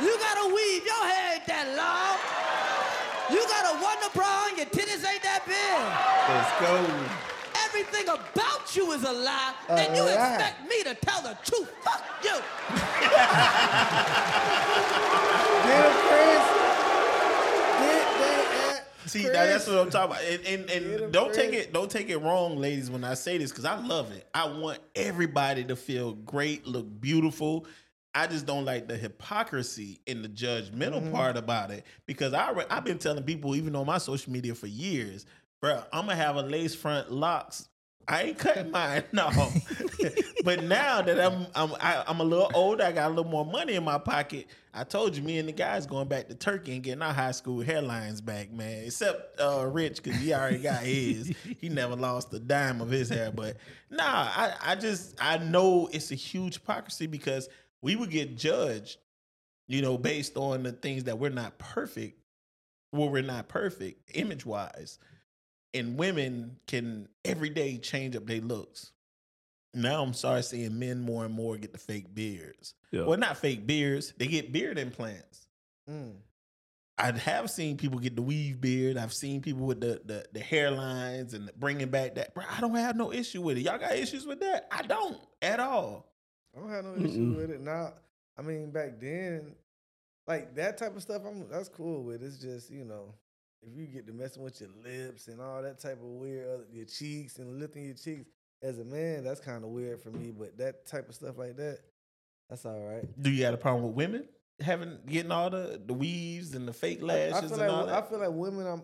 You got a weave. Your hair ain't that long. You got a wonder bra and your titties ain't that big. Let's go. Everything about you is a lie, A and you lie. expect me to tell the truth. Fuck you. [laughs] Get him, Chris. Get that See, Chris. that, that's what I'm talking about. And, and, Get and 'em, don't take it don't take it wrong, ladies, when I say this, because I love it. I want everybody to feel great, look beautiful. I just don't like the hypocrisy and the judgmental Mm-hmm. part about it because I re- I've been telling people even on my social media for years, bro, I'm gonna have a lace front locks. I ain't cutting mine [laughs] no, [laughs] but now that I'm I'm I, I'm a little older, I got a little more money in my pocket. I told you, me and the guys going back to Turkey and getting our high school hairlines back, man. Except uh, Rich, because he already got his. [laughs] he never lost a dime of his hair. But nah, I, I just I know it's a huge hypocrisy because we would get judged, you know, based on the things that we're not perfect. Well, we're not perfect image wise, and women can every day change up their looks. Now I'm sorry seeing men more and more get the fake beards. Yeah. Well, not fake beards; they get beard implants. Mm. I have seen people get the weave beard. I've seen people with the the, the hairlines and bringing back that. Bro, I don't have no issue with it. Y'all got issues with that? I don't at all. I don't have no issue Mm-mm. with it now. I mean, back then, like that type of stuff, I'm that's cool with. It's just you know, if you get to messing with your lips and all that type of weird, other- your cheeks and lifting your cheeks as a man, that's kind of weird for me. But that type of stuff like that, that's all right. Do you got a problem with women having getting all the the weaves and the fake I- lashes I, feel and like I feel like women. I'm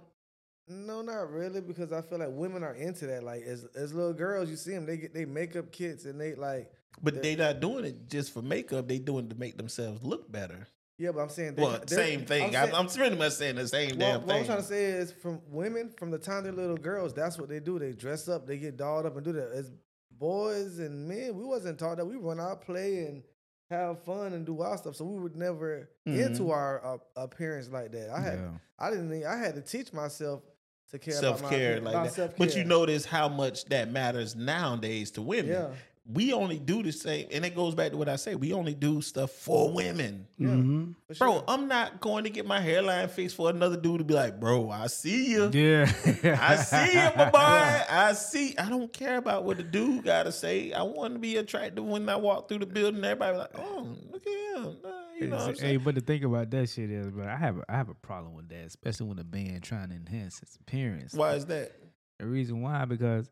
no, not really, because I feel like women are into that. Like as as little girls, you see them, they get they makeup kits and they like. but they not doing it just for makeup. They doing it to make themselves look better. Yeah, but I'm saying they, Well, same thing. I'm saying- I'm pretty much saying the same Well, damn what I'm trying to say is, from women, from the time they're little girls, that's what they do. They dress up, they get dolled up, and do that. As boys and men, we wasn't taught that. We run out, play, and have fun and do our stuff. So we would never Mhm. into our uh, appearance like that. I had, Yeah. I didn't. Need, I had to teach myself to care self care like that. But you notice how much that matters nowadays to women. Yeah. We only do the same, and it goes back to what I say. We only do stuff for women. Mhm. For Bro. I'm not going to get my hairline fixed for another dude to be like, bro, I see you. Yeah. [laughs] I see you, my boy. I see. I don't care about what the dude got to say. I want to be attractive when I walk through the building. Everybody like, oh, look at him. You know what I'm hey, saying? but the thing about that shit is, but I have a, I have a problem with that, especially when a band trying to enhance its appearance. Why is that? The reason why because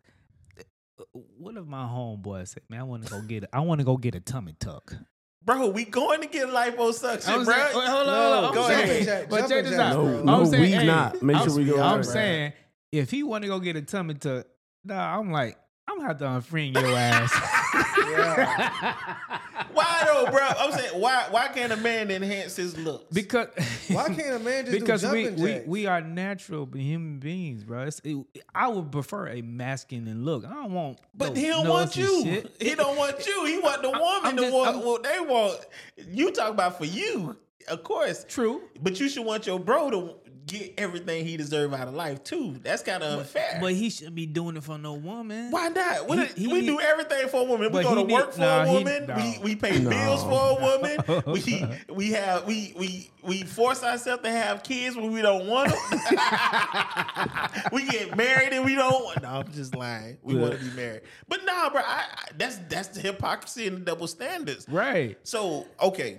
what if my homeboy said, "Man, I want to go get a, I want to go get a tummy tuck." Bro, we going to get liposuction, I'm bro. saying, hold on, No. I'm go saying, ahead. Jack, but check this out. bro. No, I'm saying, we hey, not. Make I'm, sure we go I'm right. saying, if he want to go get a tummy tuck, nah, I'm like, I'm gonna have to unfriend your ass. [laughs] [laughs] Why though, bro? I'm saying, why why can't a man enhance his looks? because [laughs] Why can't a man just do because we, jumping we jacks? we are natural human beings, bro. It's, it, I would prefer a masculine look. I don't want, But no he don't want you. shit. He don't want you. He want the [laughs] woman I'm to just- want I'm- what they want. You talk about for you, of course. True. But you should want your bro to get everything he deserve out of life too. That's kind of unfair. But he shouldn't be doing it for no woman. why not? What He- we do everything for a woman. We go to work for nah, a he- woman. We we pay bills for a woman. [laughs] We we have we we we force ourselves to have kids when we don't want them. [laughs] we get married and we don't. want No, I'm just lying. We Yeah. want to be married. But nah, bro. I, I, that's that's the hypocrisy and the double standards. Right. So okay,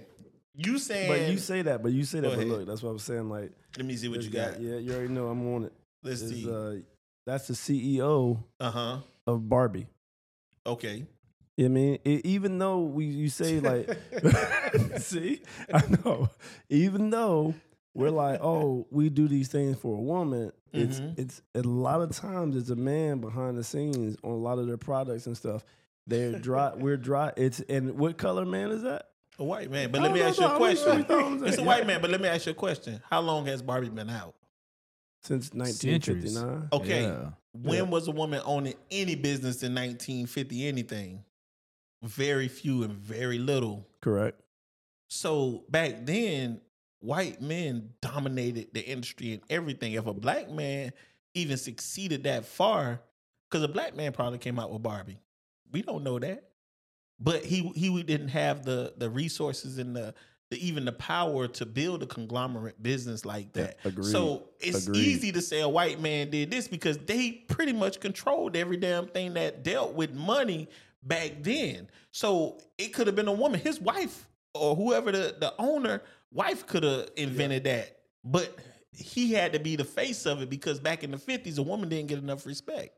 you saying? But you say that, but you say that. But ahead. look, that's what I'm saying. Like, Let me see what you guy- got. Yeah, you already know I'm on it. Let's It's, see. uh, that's the CEO Uh huh. of Barbie. Okay. I mean, e- even though we you say like, [laughs] [laughs] see, I know, even though we're like, oh, we do these things for a woman, it's Mhm. it's a lot of times it's a man behind the scenes on a lot of their products and stuff. They're dry. we're dry. It's and what color man is that? A white man. But let me ask you know, a I mean, question. we thought it was It's a a- white man, but let me ask you a question. How long has Barbie been out? since Centuries. 1959. Okay. Yeah. When Yeah. was a woman owning any business in 1950 anything? Very few and very little. Correct. So back then, white men dominated the industry and everything. If a black man even succeeded that far, because a black man probably came out with Barbie. We don't know that. But he he didn't have the the resources and the, the even the power to build a conglomerate business like that. agreed. So it's Agreed. easy to say a white man did this because they pretty much controlled every damn thing that dealt with money back then. So it could have been a woman, his wife or whoever the, the owner, wife could have invented that. But he had to be the face of it because back in the 50s, a woman didn't get enough respect.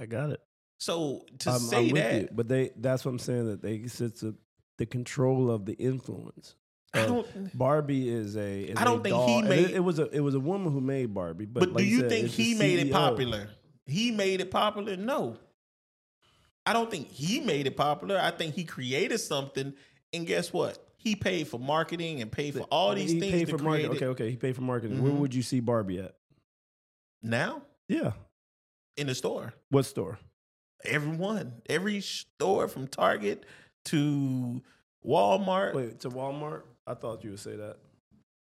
I got it. So to I'm, say I'm that, you, but they that's what I'm saying that they sit to the control of the influence. I don't. Barbie is a. Is I don't a think doll. he made- It, it was a. It was a woman who made Barbie. But, But, like do you said, think he made it popular? He made it popular? No. I don't think he made it popular. I think he created something, and guess what? He paid for marketing and paid for all these he things paid to for marketing. Okay, okay. He paid for marketing. Where Mhm. would you see Barbie at? Now Yeah. in the store, What store? Everyone, every store from Target to Walmart. Wait, to Walmart? I thought you would say that.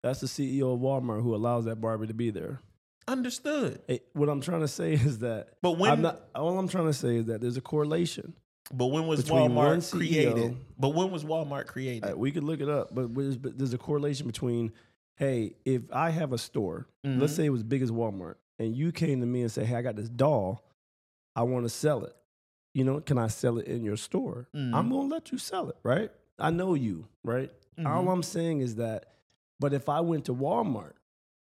That's the CEO of Walmart who allows that Barbie to be there. Understood. Hey, what I'm trying to say [laughs] is that But when I'm not. All I'm trying to say is that there's a correlation. but when was Walmart created? But when was Walmart created? Uh, we could look it up, but there's, but there's a correlation between, hey, if I have a store, let's Mhm. say it was big as Walmart, and you came to me and say, hey, I got this doll, I want to sell it. You know, can I sell it in your store? Mhm. I'm gonna let you sell it, right? I know you, right? All Mhm. I'm saying is that, but if I went to Walmart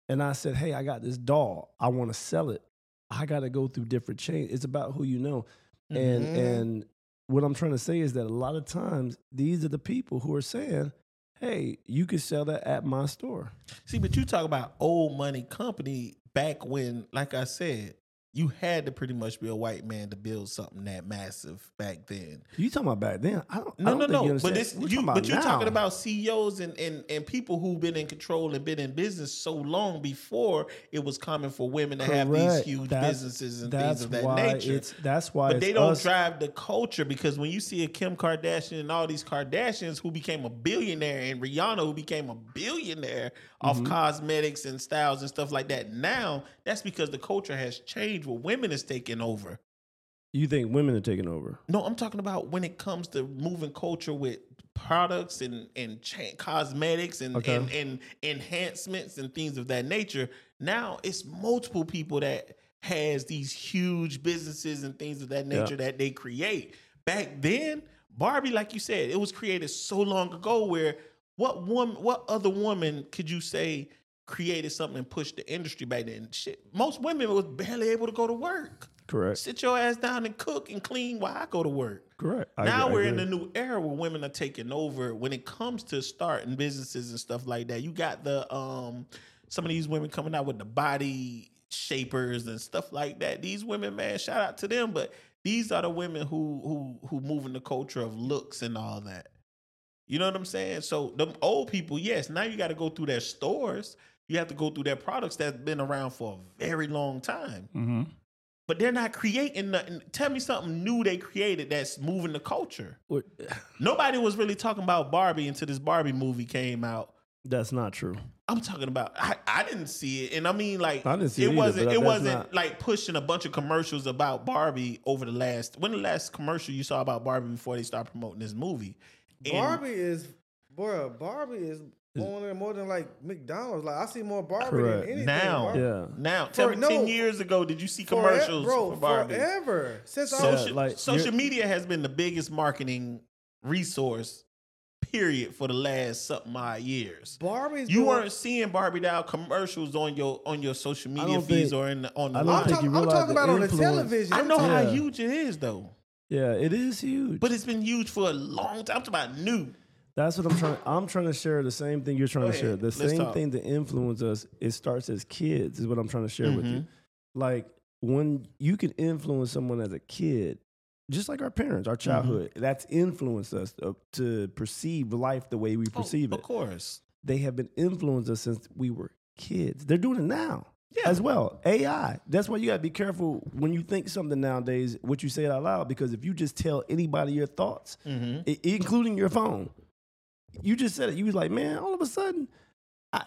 and I said, hey, I got this doll, I want to sell it, I got to go through different chains. It's about who you know, and Mm-hmm. Mhm. and what I'm trying to say is that a lot of times these are the people who are saying, "Hey, you can sell that at my store." See, but you talk about old money company back when, like I said, you had to pretty much be a white man to build something that massive back then. You talking about back then? I don't. I No, don't no, no. But this, We're you, but you're talking about CEOs and, and and people who've been in control and been in business so long before it was common for women to have these huge That's- businesses and things of that why nature. It's that's why. but they don't us. drive the culture because when you see a Kim Kardashian and all these Kardashians who became a billionaire and Rihanna who became a billionaire off Mm-hmm. cosmetics and styles and stuff like that, now that's because the culture has changed where women is taking over. You think women are taking over? No, I'm talking about when it comes to moving culture with products and and cha- cosmetics and, Okay. and and enhancements and things of that nature. Now it's multiple people that has these huge businesses and things of that Yeah. nature that they create. Back then, Barbie, like you said, it was created so long ago. Where what woman, what other woman could you say created something and pushed the industry back then? Shit, most women was barely able to go to work. Correct. Sit your ass down and cook and clean while I go to work. Correct. I now agree- we're in a new era where women are taking over when it comes to starting businesses and stuff like that. You got the um some of these women coming out with the body shapers and stuff like that. These women, man, shout out to them, but these are the women who who who move in the culture of looks and all that. You know what I'm saying? So the old people, yes, now you got to go through their stores. You have to go through their products that's been around for a very long time Mhm. but they're not creating nothing. Tell me something new they created that's moving the culture. What- [sighs] Nobody was really talking about Barbie until this Barbie movie came out. That's not true. I'm talking about I, I didn't see it, and I mean like I didn't see it either, wasn't but it wasn't not- like pushing a bunch of commercials about Barbie over the last when the last commercial you saw about Barbie before they start promoting this movie. And- Barbie is, bro. Barbie is on there more than like McDonald's. Like I see more Barbie Correct. than anything. now, bro. Yeah. now tell For- me no. ten years ago did you see Forever- commercials bro, for Barbie? forever since I Yeah, was social, like, social media has been the biggest marketing resource period for the last something odd years Barbie's. you doing- weren't seeing barbie doll commercials on your on your social media feeds think- or in the, on the I don't I'm, line. think you I'm talking the about on the television. i I'm know talking- how huge it is though Yeah, it is huge. but it's been huge for a long time i'm talking about new That's what I'm trying. I'm trying to share the same thing you're trying Go to share. ahead. The Let's same talk. thing that influence us. It starts as kids. Is what I'm trying to share with you. Mm-hmm. Like when you can influence someone as a kid, just like our parents, our Mm-hmm. childhood. That's influenced us to, to perceive life the way we perceive oh, it. of course They have been influenced us since we were kids. They're doing it now. Yeah. as well. AI. That's why you gotta be careful when you think something nowadays. What you say it out loud because if you just tell anybody your thoughts, Mm-hmm. i- including your phone, you just said it. You was like, man, all of a sudden, I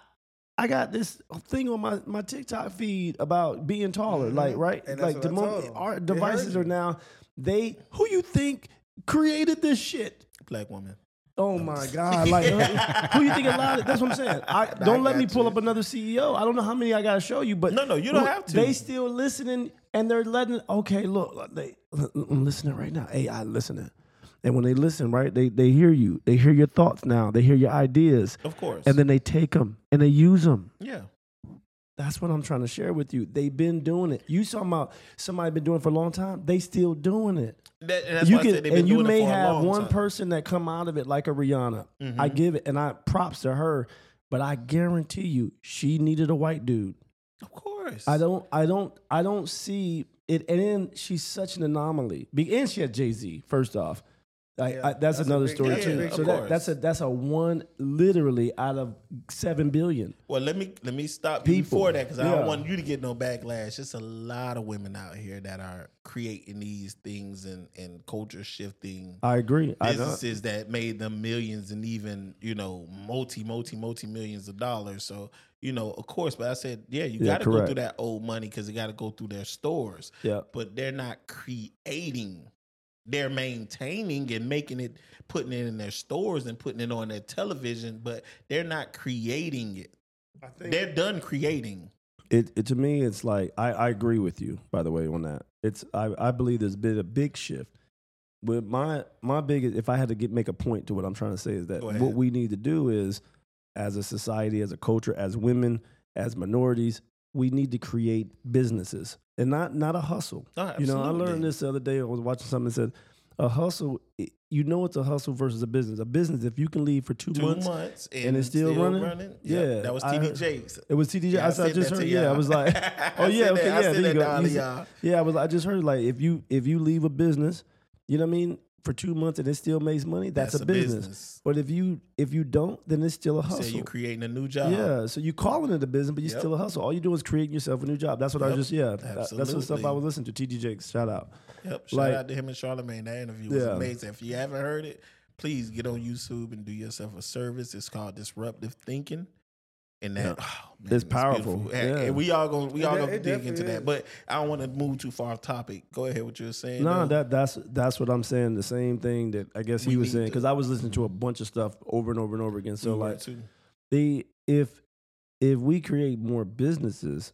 I got this thing on my, my TikTok feed about being taller. Like right, Mm-hmm. And that's like what the I moment told 'em. our devices are now they who you think created this shit. Black woman. Oh my God! [laughs] Like, who you think allowed it? That's what I'm saying. [laughs] I, don't let me pull you. up another CEO. I don't know how many I got to show you, but No, no, you don't who- have to. They still listening, and they're letting. Okay, look, they I'm listening right now. AI listening, and when they listen, right, they they hear you. They hear your thoughts now. They hear your ideas, Of course. and then they take them and they use them. yeah. That's what I'm trying to share with you. They've been doing it. You talking about somebody been doing it for a long time? They still doing it That, and that's you can, and you may have one time. Mm-hmm. person that come out of it like a Rihanna. I give it, and I props to her, but I guarantee you, she needed a white dude. Of course. I don't, I don't, I don't see it. And then she's such an anomaly. Be- And she had Jay Z. First off, like Yeah, I, that's, that's another story that's too. big- so that, that's a that's a one literally out of seven billion. Well, let me let me stop People. before that because I don't want you to get no backlash. It's a lot of women out here that are creating these things and and culture shifting I agree. I don't, businesses that made them millions and even you know multi multi multi millions of dollars. So you know, of course, but I said, yeah, you Yeah, got to go through that old money because it got to go through their stores. yeah. But they're not creating. They're maintaining and making it, putting it in their stores and putting it on their television, but they're not creating it. They're done creating. it, it to me it's like I, I agree with you by the way on that it's I, I believe there's been a big shift but my my biggest if i had to get make a point to what i'm trying to say is that what we need to do is as a society as a culture as women as minorities we need to create businesses and not not a hustle Oh, you know i learned this the other day i was watching something that said a hustle you know it's a hustle versus a business a business if you can leave for two, Two months, months, and, and it's still running? Yep, Yeah, that was I TD heard- Jakes. it was TDJ. Yeah, I I, said, I just heard. Yeah, I was like, [laughs] oh yeah, okay, yeah. There you go. all You of said- y'all. Yeah, I was. I just heard like if you if you leave a business, you know what I mean, for two months and it still makes money, that's, a, business. But if you if you don't, then it's still a So hustle. you creating a new job. yeah, so you're calling it a business, but you're Yep. still a hustle. All you do is creating yourself a new job. That's what I was just yeah. that- that's the stuff I was listening to. TD Jakes, shout out. Yep. Shout Like- out to him and Charlemagne. That interview was Yeah. amazing. If you haven't heard it, please get on YouTube and do yourself a service. It's called Disruptive Thinking. And that Yeah. oh, man, It's powerful. beautiful. And, Yeah. and we all gonna we all de- gonna it dig into definitely that. is. But I don't want to move too far off topic. Go ahead what you were saying. No, though. that that's that's what I'm saying. The same thing that I guess he We was saying because I was listening to a bunch of stuff over and over and over again. So We like the if if we create more businesses,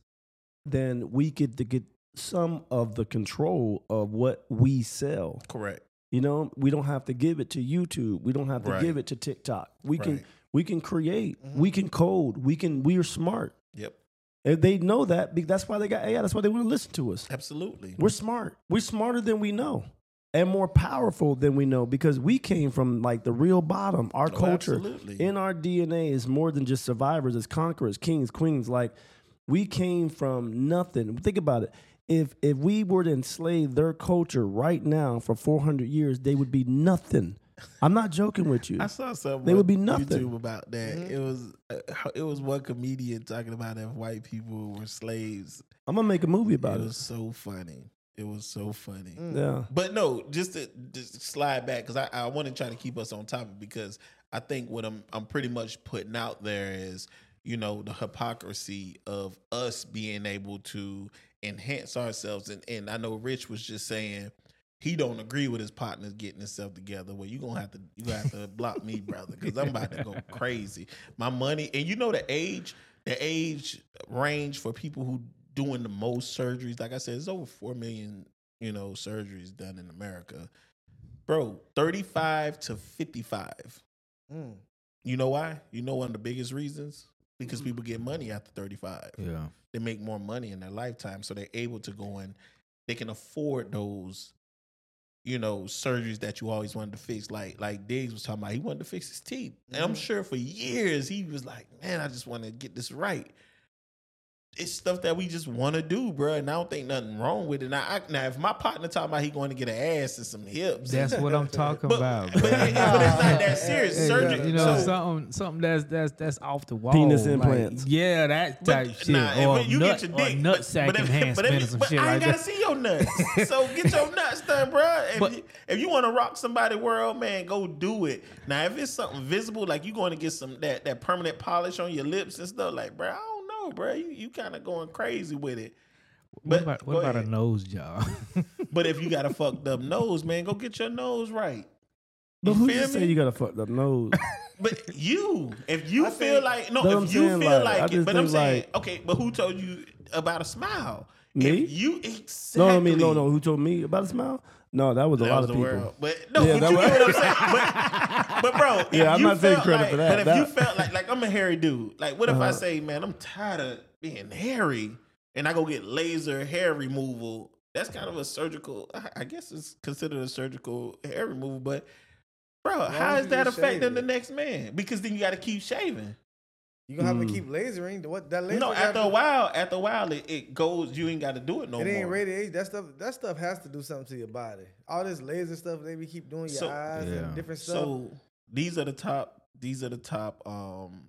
then we get to get some of the control of what we sell. correct. You know, we don't have to give it to YouTube. We don't have to Right. give it to TikTok. We can Right. We can create. Mm-hmm. We can code. We can we are smart. Yep. And they know that. That's why they got AI. That's why they want to listen to us. Absolutely. We're smart. We're smarter than we know. And more powerful than we know because we came from like the real bottom. Our Oh, culture absolutely. in our DNA is more than just survivors, it's conquerors, kings, queens. Like we came from nothing. Think about it. If if we were to enslave their culture right now for 400 years, they would be nothing. I'm not joking with you. I saw something. They would be nothing. YouTube about that. It was uh, it was one comedian talking about if white people were slaves. I'm gonna make a movie about it it. was so funny. It was so funny. Yeah. But no, just to just slide back because I, I want to try to keep us on topic because I think what I'm I'm pretty much putting out there is you know the hypocrisy of us being able to enhance ourselves and and I know Rich was just saying he don't agree with his partners getting himself together. Well, you gonna have to you gonna have to block me, brother, because I'm about to go [laughs] crazy. My money and you know the age the age range for people who doing the most surgeries. Like I said, it's over four million you know surgeries done in America, bro. Thirty five to fifty five. Mm. You know why? You know one of the biggest reasons because people get money after thirty five Yeah. they make more money in their lifetime so they're able to go in they can afford those you know surgeries that you always wanted to fix. Like like diggs was talking about he wanted to fix his teeth. And i'm mm-hmm. sure for years he was like man i just want to get this right it's stuff that we just want to do, bro. And I don't think nothing wrong with it. Now, I, now if my partner talking about he going to get an ass and some hips, That's what I'm talking but, about. but, bro. it- but it's not that serious. Hey, Surgery, you know, so- something something that's that's that's off the wall. Penis like, implants. yeah, that But, type shit. nah, or if you nut, get your or dick, nut but- sack but if- enhancement but if- or some but shit I like ain't gotta that. see your nuts. [laughs] so get your nuts done, bro. If, But- you, if you want to rock somebody world, man, go do it. Now, if it's something visible, like you going to get some that that permanent polish on your lips and stuff, like, bro, I don't know, bro. You you kind of going crazy with it. What But about, what about a ahead. nose job? [laughs] But if you got a fucked up nose, man, go get your nose right. But You who feel just say you got a fucked up nose? [laughs] But you, if you I feel think- like no, if I'm you feel like, like, it, but I'm saying, like- okay, but who told you about a smile? Me? If you exactly. No, I mean, no, no. Who told me about a smile? No, that was a That lot was of the people. world. But no, Yeah, but that you was- get what I'm saying. But, [laughs] but bro, Yeah, I'm not taking credit like, for that. But if That- you felt like, like I'm a hairy dude, like what if I Uh-huh. say, man, I'm tired of being hairy, and I go get laser hair removal? That's kind of a surgical. I- I guess it's considered a surgical hair removal, but bro, long how as is you that affecting shave the next man? Because then you got to keep shaving. You gonna have Mm. to keep lasering. What that laser? no, after to- a while, after a while, it, it goes. You ain't got to do it no more. it more. ain't radiation. That stuff. That stuff has to do something to your body. All this laser stuff they be keep doing your So- eyes Yeah. and different stuff. So these are the top. These are the top um,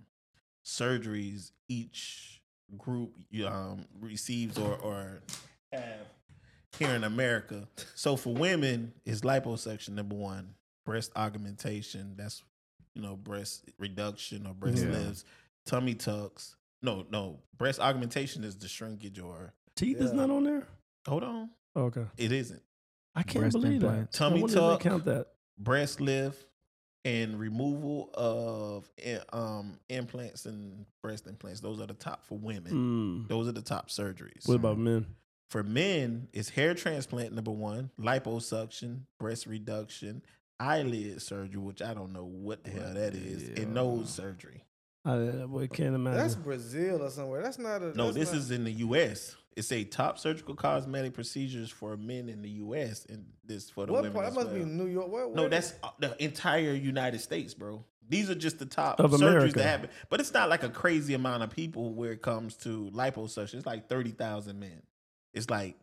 surgeries each group um, receives or or have here in America. So for women, is liposuction number one. Breast augmentation. That's you know breast reduction or breast Yeah. lifts. Tummy tucks. No, no. Breast augmentation is the shrinkage or Teeth is not on there. hold on, Oh, okay, it isn't. I can't Breast believe implants. that. Tummy I wonder if they tuck. count that. breast lift and removal of um, implants and breast implants. Those are the top for women. Mm. Those are the top surgeries. What about men? For men, it's hair transplant number one, liposuction, breast reduction, eyelid surgery, which I don't know what the hell that is, Yeah. and nose surgery. I, I can't imagine. that's Brazil or somewhere. That's not a. No, this not- is in the U.S. It's a top surgical cosmetic procedures for men in the U.S. and this for the What women. part? That as must well. be New York. Where, No, that's uh, the entire United States, bro. These are just the top Of surgeries America. that happen. But it's not like a crazy amount of people where it comes to liposuction. It's like 30,000 men. It's like,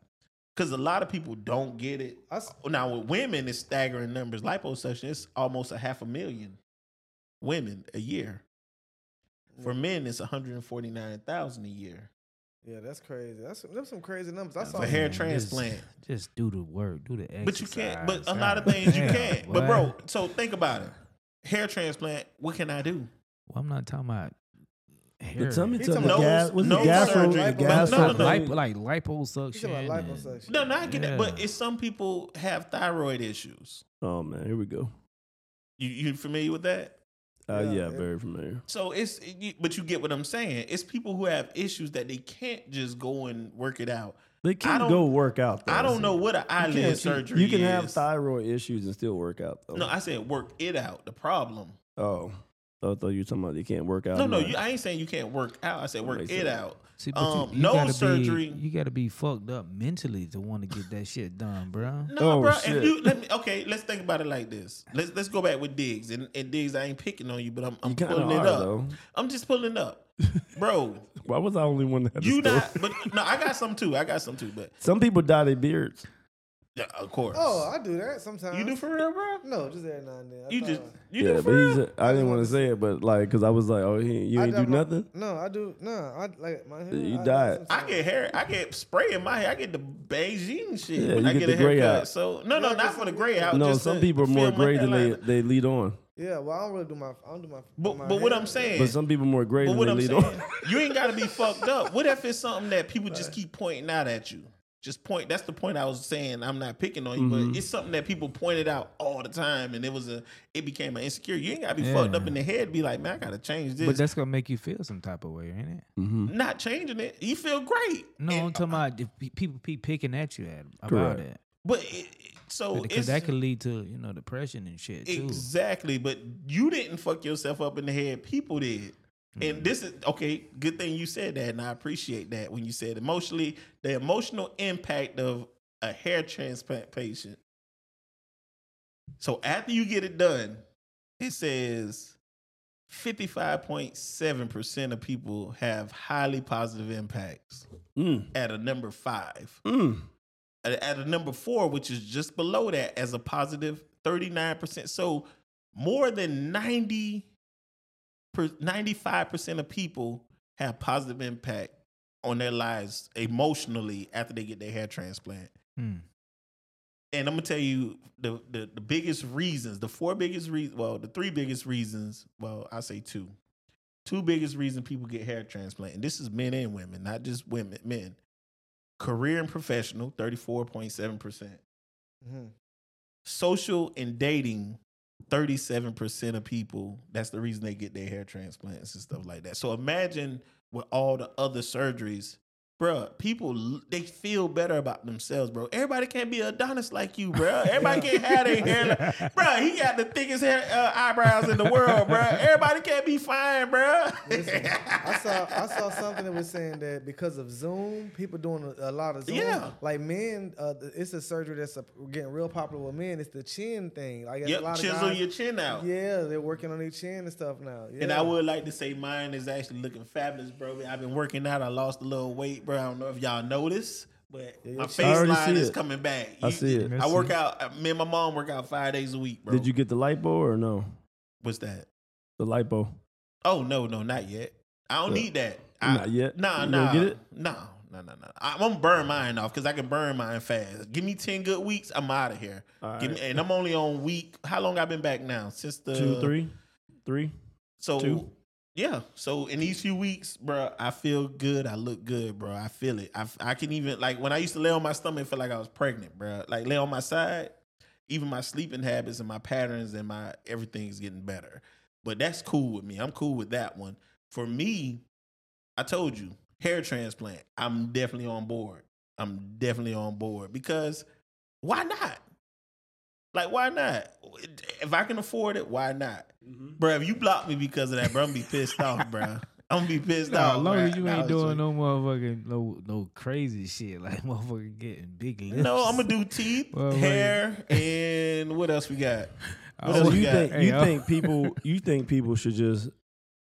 because a lot of people don't get it. I s- Now, with women, it's staggering numbers. Liposuction, it's almost a half a million women a year. For men, it's 149,000 a year. Yeah, that's crazy. That's that's some crazy numbers. I saw. For hair transplant. Just, just do the work, do the exercise. But you can't. But a lot of things you can't. But bro, so think about it. Hair transplant. What can I do? Well, I'm not talking about hair. the tummy tuck, talking the gas, nose- what's nose the gastro, surgery. Lipo- gastro No, no, no. like, thing? like He's liposuction. talking about and- liposuction. No, no, I get that. But Yeah. it's some people have thyroid issues. Oh man, here we go. You you familiar with that? Uh, Yeah, yeah, very familiar. So it's but you get what I'm saying. It's people who have issues that they can't just go and work it out. They can don't- go work out. Though. I don't know what an eyelid can't- surgery You can is. have thyroid issues and still work out. Though. no, I said work it out. The problem. oh, I thought you were talking about you can't work out. No, no, you, I ain't saying you can't work out. I said work it sense. out. See, but Um, you, you nose gotta surgery- Be, you got to be fucked up mentally to want to get that shit done, bro. No, Oh, bro. shit. If you let me, okay, let's think about it like this. Let's let's go back with Diggs and, and Diggs. I ain't picking on you, but I'm, I'm You kinda pulling it are, up. though. I'm just pulling it up, [laughs] bro. Why was I the only one that had You the not, but no, I got some too. I got some too, but Some people dye their beards. Yeah, of course. Oh, I do that sometimes. you do for real, bro? No, just every now and then. I You just you yeah, do but for he's. real? I didn't want to say it, but like, cause I was like, oh, he, you I ain't dye do my- nothing. No, I do. No, I like my hair. You I dye. I get hair. I get spray in my hair. I get the Beijing shit Yeah, when you I get get, the a gray haircut. out. So no, no, Yeah, not 'cause- for the gray out. no, just some to people are more gray than they, they lead on. Yeah, well, I don't really do my. I don't do my. But my but what. I'm saying, But some people more gray But than what they I'm lead saying, on. you ain't got to be fucked up. What if it's something that people just keep pointing out at you? Just point. That's the point I was saying. I'm not picking on you, Mhm. but it's something that people pointed out all the time, and it was a. It became an insecure. You ain't got to be Yeah. fucked up in the head. Be like, man, I got to change this. But that's gonna make you feel some type of way, ain't it? hmm not changing it. You feel great. No, And- I'm talking about if people keep picking at you at, about Correct. it. But it, it- so Because that could lead to you know depression and shit too. exactly. But you didn't fuck yourself up in the head. People did. And this is okay. Good thing you said that, and I appreciate that when you said emotionally the emotional impact of a hair transplant patient. So after you get it done, it says 55.7% of people have highly positive impacts Mm, at a number five. mm. At, at a number four, which is just below that, as a positive 39%. So more than 90 per, 95% of people have positive impact on their lives emotionally after they get their hair transplant. Hmm. And I'm gonna tell you the, the the biggest reasons, the four biggest reasons, well, the three biggest reasons, well, I say two. Two biggest reasons people get hair transplant. And this is men and women, not just women, men. Career and professional, 34.7%. Mhm. Social and dating, 37% of people, that's the reason they get their hair transplants and stuff like that. So imagine with all the other surgeries, bruh, people they feel better about themselves, bro. Everybody can't be Adonis like you, bro. Everybody can't have their hair like, [laughs] bruh, he got the thickest hair uh, eyebrows in the world, bro. Everybody can't be fine, bro. Listen, I [laughs] saw I saw something that was saying that because of Zoom, people doing a, a lot of Zoom. Yeah. Like men, uh, it's a surgery that's a, getting real popular with men. It's the chin thing. Like a yep, lot of chisel guys, your chin out. Yeah, they're working on their chin and stuff now. Yeah. And I would like to say mine is actually looking fabulous, bro. I've been working out. I lost a little weight, bro. I don't know if y'all noticed, but Yeah, my face line is it. coming back. I see it. I work out. Me and my mom work out five days a week, bro. Did you get the lipo or no? What's that? The lipo. Oh no, no, not yet. I don't Yeah. need that. I, Not yet? Nah, You nah. get it? No, no, no, no. I'm gonna burn mine off because I can burn mine fast. Give me ten good weeks, I'm out of here. Give me, and I'm only on week. How long I been back now? Since the Two, three, three. So Two. Yeah, so in these few weeks, bro, I feel good. I look good, bro. I feel it. I, I can even like when I used to lay on my stomach, felt like I was pregnant, bro. Like lay on my side, even my sleeping habits and my patterns and my everything's getting better. But that's cool with me. I'm cool with that one. For me, I told you, hair transplant. I'm definitely on board. I'm definitely on board because why not? Like, why not? If I can afford it, why not? Mm-hmm. Bro, if you block me because of that, bro, I'm gonna be pissed off, bro. I'm gonna be pissed Nah, off. as long bruh. as you Nah, ain't doing no motherfucking no no crazy shit like [laughs] motherfucking getting big lips. No, I'm gonna do teeth, Well, hair, [laughs] and what else we got? I What So else would- we you got? think Hey, you think people you think people should just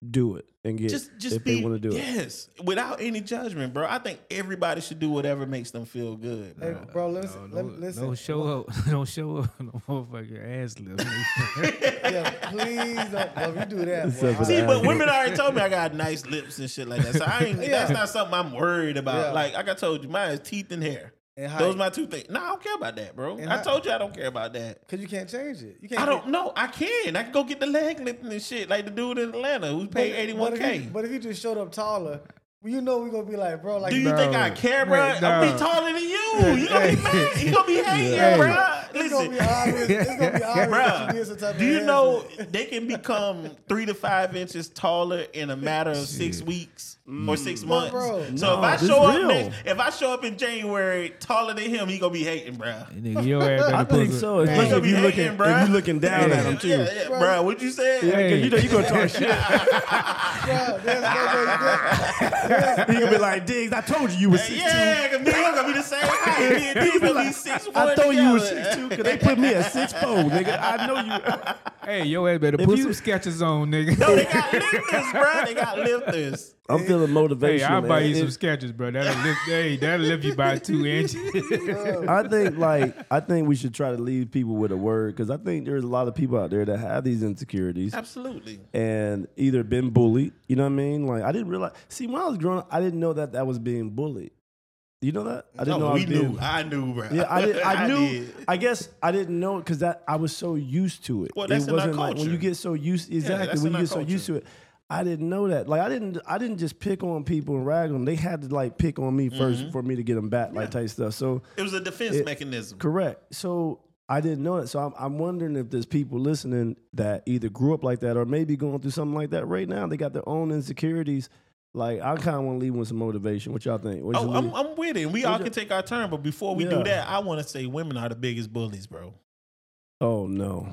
do it and get Just, just if be, they want to do it? Yes, without any judgment, bro. I think everybody should do whatever makes them feel good, Hey, bro. bro, listen, No, let no, me- listen. Don't show up. [laughs] Don't show up. No motherfucking ass lips. [laughs] Yeah, please don't. Well, if you do that, boy, See, but women already told me I got nice lips and shit like that. So I ain't. [laughs] Yeah. That's not something I'm worried about. Yeah. Like, like I told you, mine is teeth and hair. And Those height. my two things. No, I don't care about that, bro. And I height. told you I don't care about that. Cause you can't change it. You can't. I don't know. I can. I can go get the leg lifting and shit, like the dude in Atlanta who paid eighty one But if, k. but if you just showed up taller, you know we're gonna be like, bro, like Do you Bro. think I care, bro? Wait, I'll be taller than you. You gonna be mad. You gonna be [laughs] hating, Hey. bro. [laughs] it's gonna Listen, be obvious. It's gonna be [laughs] obvious that you did some type Bruh, do you know they can become three to five inches taller in a matter of six Shit. weeks or mm. six months? bro. So No, if I this show up next, if I show up in January taller than him, he gonna be hating, bro. Nigga, your ass better I think some- so. Hey, Especially if be you looking hating, if you looking down at him too. Yeah, yeah, Bro. bro. What you said? Yeah, 'cause you know you gonna talk [laughs] shit. Bruh, there's no way- he gonna be like, Diggs, I told you you was six two. Yeah, cause me and him gonna be the same height. Me and D gonna be six. I thought you was together. six two because they put me at six four, nigga. I know you. Hey, yo, ass better If put you- some Skechers on, nigga. No, they got lifters, bro. They got lifters. I'm feeling motivation. Hey, I'll buy you some It- Skechers, bro. That'll lift. hey, that'll lift you by two inches. [laughs] I think like I think we should try to leave people with a word because I think there's a lot of people out there that have these insecurities Absolutely. and either been bullied. You know what I mean? Like I didn't realize. See, when I was growing up, I didn't know that that was being bullied. You know that? I didn't No, know. I we being, knew. I knew, bro. Yeah, I did. I [laughs] knew. did. I guess I didn't know because that I was so used to it. Well, that's it in our wasn't like when you get so used. To. Exactly that's when you get so used to it. I didn't know that. Like I didn't. I didn't just pick on people and rag them. They had to like pick on me 1st mm-hmm. for me to get them back, like type stuff. So It was a defense It- mechanism. correct. So I didn't know that. So I'm, I'm wondering if there's people listening that either grew up like that or maybe going through something like that right now. They got their own insecurities. Like I kind of want to leave with some motivation. What y'all think? What Oh, I'm, leave? I'm with it. And we all can take our turn, but before we Yeah. do that, I want to say women are the biggest bullies, bro. oh no.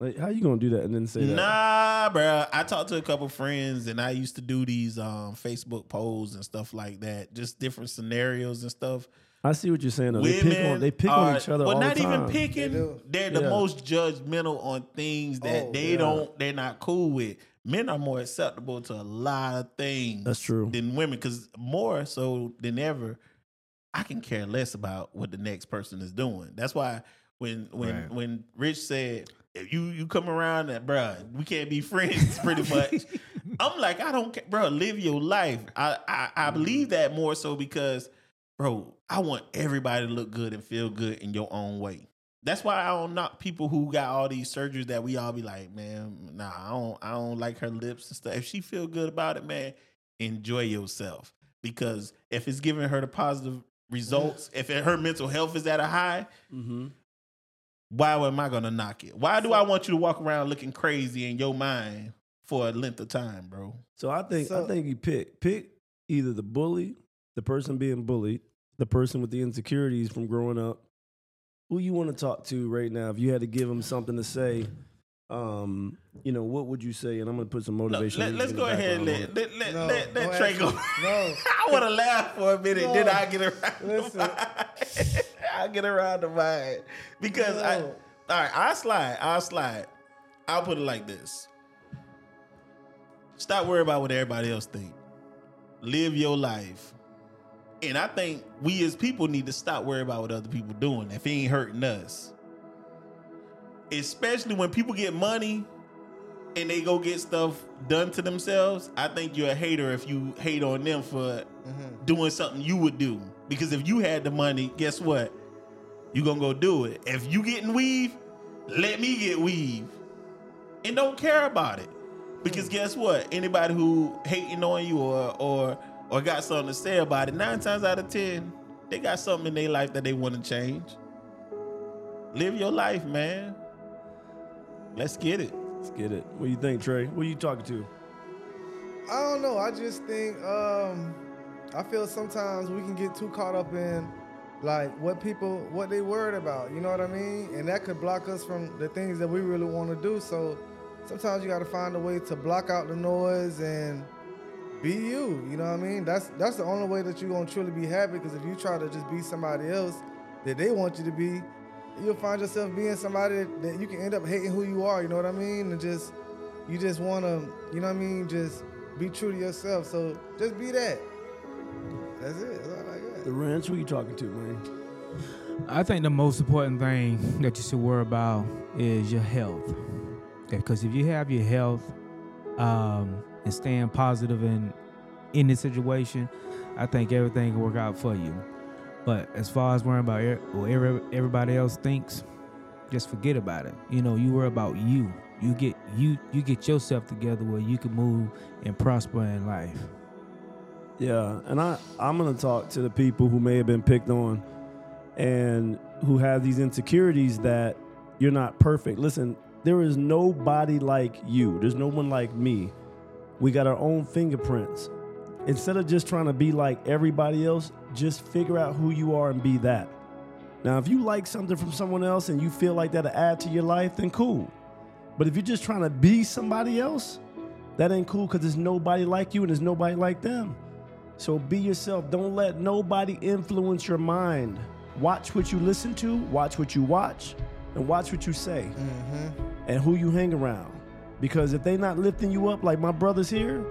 Like, how you gonna do that and then say that? Nah, bro. I talked to a couple friends, and I used to do these um, Facebook polls and stuff like that, just different scenarios and stuff. I see what you're saying. Though. Women They pick on they pick on each other Well, all not the time. even picking. They they're the Yeah. most judgmental on things that Oh, they yeah. don't. They're not cool with. Men are more acceptable to a lot of things. That's true. Than women, because more so than ever, I can care less about what the next person is doing. That's why when when Right. when Rich said if you you come around that bruh, we can't be [laughs] friends pretty much. [laughs] I'm like, I don't care, bro. Live your life. I, I I mm-hmm. believe that more so because, bro, I want everybody to look good and feel good in your own way. That's why I don't knock people who got all these surgeries that we all be like, man, nah, I don't I don't like her lips and stuff. If she feel good about it, man, enjoy yourself. Because if it's giving her the positive results, if it, her mental health is at a high, Mm-hmm. why am I gonna knock it? Why do I want you to walk around looking crazy in your mind for a length of time, bro? So I think So- I think you pick pick either the bully, the person being bullied, the person with the insecurities from growing up. Who you want to talk to right now? If you had to give them something to say, um, you know, what would you say? And I'm gonna put some Look, motivation. let, music us in go ahead and let on it. let, let, No, let, let Trae go. No. [laughs] I want to laugh for a minute, then I get around. Listen. [laughs] I get around the mind because I. All right, I'll slide. I'll slide. I'll put it like this. Stop worrying about what everybody else think. Live your life. And I think we as people need to stop worrying about what other people doing if it ain't hurting us. Especially when people get money and they go get stuff done to themselves. I think you're a hater if you hate on them for mm-hmm. doing something you would do. Because if you had the money, guess what? You're gonna go do it. If you getting weave, let me get weave. And don't care about it. Because mm. guess what? Anybody who hating on you or or or got something to say about it, nine times out of ten, they got something in their life that they want to change. Live your life, man. Let's get it. Let's get it. What do you think, Trae? What are you talking to? I don't know. I just think um, I feel sometimes we can get too caught up in like what people what they worried about. You know what I mean? And that could block us from the things that we really want to do. So sometimes you got to find a way to block out the noise and be you. You know what I mean? That's that's the only way that you're gonna truly be happy. Because if you try to just be somebody else that they want you to be, you'll find yourself being somebody that, that you can end up hating who you are. You know what I mean? And just you just want to, you know what I mean? Just be true to yourself. So just be that. That's it. That's all I got. The ranch. Who you talking to, man? I think the most important thing that you should worry about is your health. Because if you have your health um, and staying positive in in this situation, I think everything will work out for you. But as far as worrying about what everybody else thinks, just forget about it. You know, you worry about you. You get you you get yourself together where you can move and prosper in life. Yeah, and I I'm gonna talk to the people who may have been picked on, and who have these insecurities that you're not perfect. Listen, there is nobody like you. There's no one like me. We got our own fingerprints. Instead of just trying to be like everybody else, just figure out who you are and be that. Now, if you like something from someone else and you feel like that'll add to your life, then cool. But if you're just trying to be somebody else, that ain't cool because there's nobody like you and there's nobody like them. So be yourself. Don't let nobody influence your mind. Watch what you listen to, watch what you watch, and watch what you say mm-hmm. and who you hang around. Because if they're not lifting you up like my brothers here,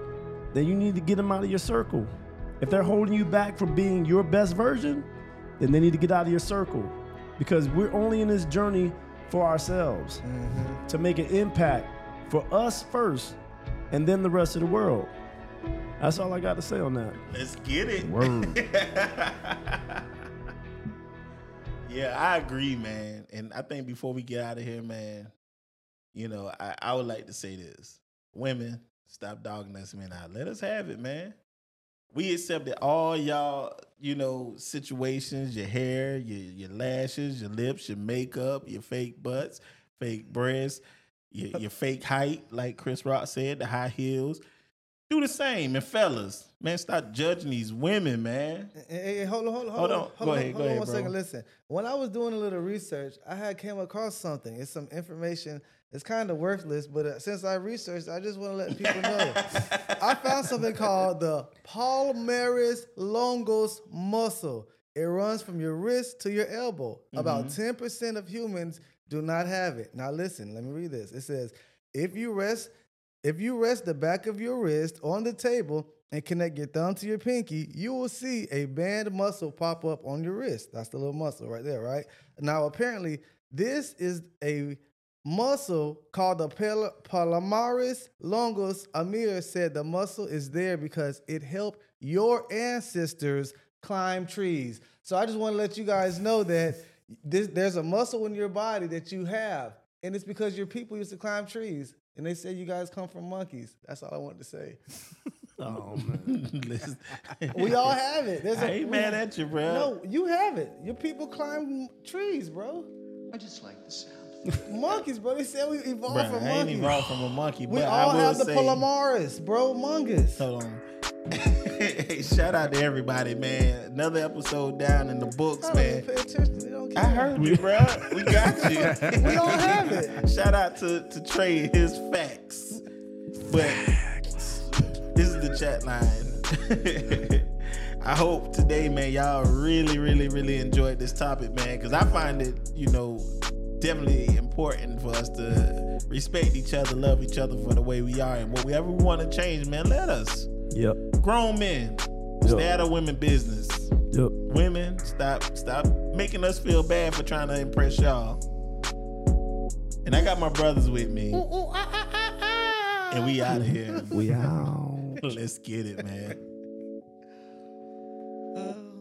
then you need to get them out of your circle. If they're holding you back from being your best version, then they need to get out of your circle. Because we're only in this journey for ourselves mm-hmm. to make an impact for us first and then the rest of the world. That's all I got to say on that. Let's get it. Word. [laughs] Yeah, I agree, man. And I think before we get out of here, man, you know, I, I would like to say this. Women, stop dogging us men out. Let us have it, man. We accepted all y'all, you know, situations, your hair, your your lashes, your lips, your makeup, your fake butts, fake breasts, your, [laughs] your fake height, like Chris Rock said, the high heels. Do the same. And fellas, man, stop judging these women, man. Hey, hey, hold on, hold on, Hold hold on. on. Go Hold ahead, on, go hold on ahead, one bro. second. Listen, when I was doing a little research, I had came across something. It's some information. It's kind of worthless, but uh, since I researched, I just want to let people know. [laughs] I found something called the palmaris longus muscle. It runs from your wrist to your elbow. About Mm-hmm. 10% of humans do not have it. Now listen, let me read this. It says, if you rest If you rest the back of your wrist on the table and connect your thumb to your pinky, you will see a band muscle pop up on your wrist. That's the little muscle right there, right? Now, apparently, this is a muscle called the pal- palmaris longus. Amir said the muscle is there because it helped your ancestors climb trees. So I just want to let you guys know that this, there's a muscle in your body that you have, and it's because your people used to climb trees. And they say you guys come from monkeys. That's all I wanted to say. [laughs] Oh man. [laughs] We all have it. There's I a- ain't we- mad at you, bro. No, you have it. Your people climb trees, bro. I just like the sound. Monkeys, bro. They said we evolved Bruh, from I ain't monkeys. evolved from a monkey, we but all I will have the say, Palomaris, bro. Mungus. Hold on. hey, [laughs] shout out to everybody, man. Another episode down in the books, I man. pay attention. They don't I heard you, bro. We got you. [laughs] We all have it. Shout out to, to Trae and his facts. But this is the Chatline. [laughs] I hope today, man, y'all really, really, really enjoyed this topic, man, because I find it, you know, definitely important for us to respect each other, love each other for the way we are, and whatever we want to change, man, let us. Yep. Grown men, stay out of women business. Yep. Women, stop, stop making us feel bad for trying to impress y'all. And I got my brothers with me. Ah, ah, ah, and we out of here. We out. Let's get it, man. [laughs]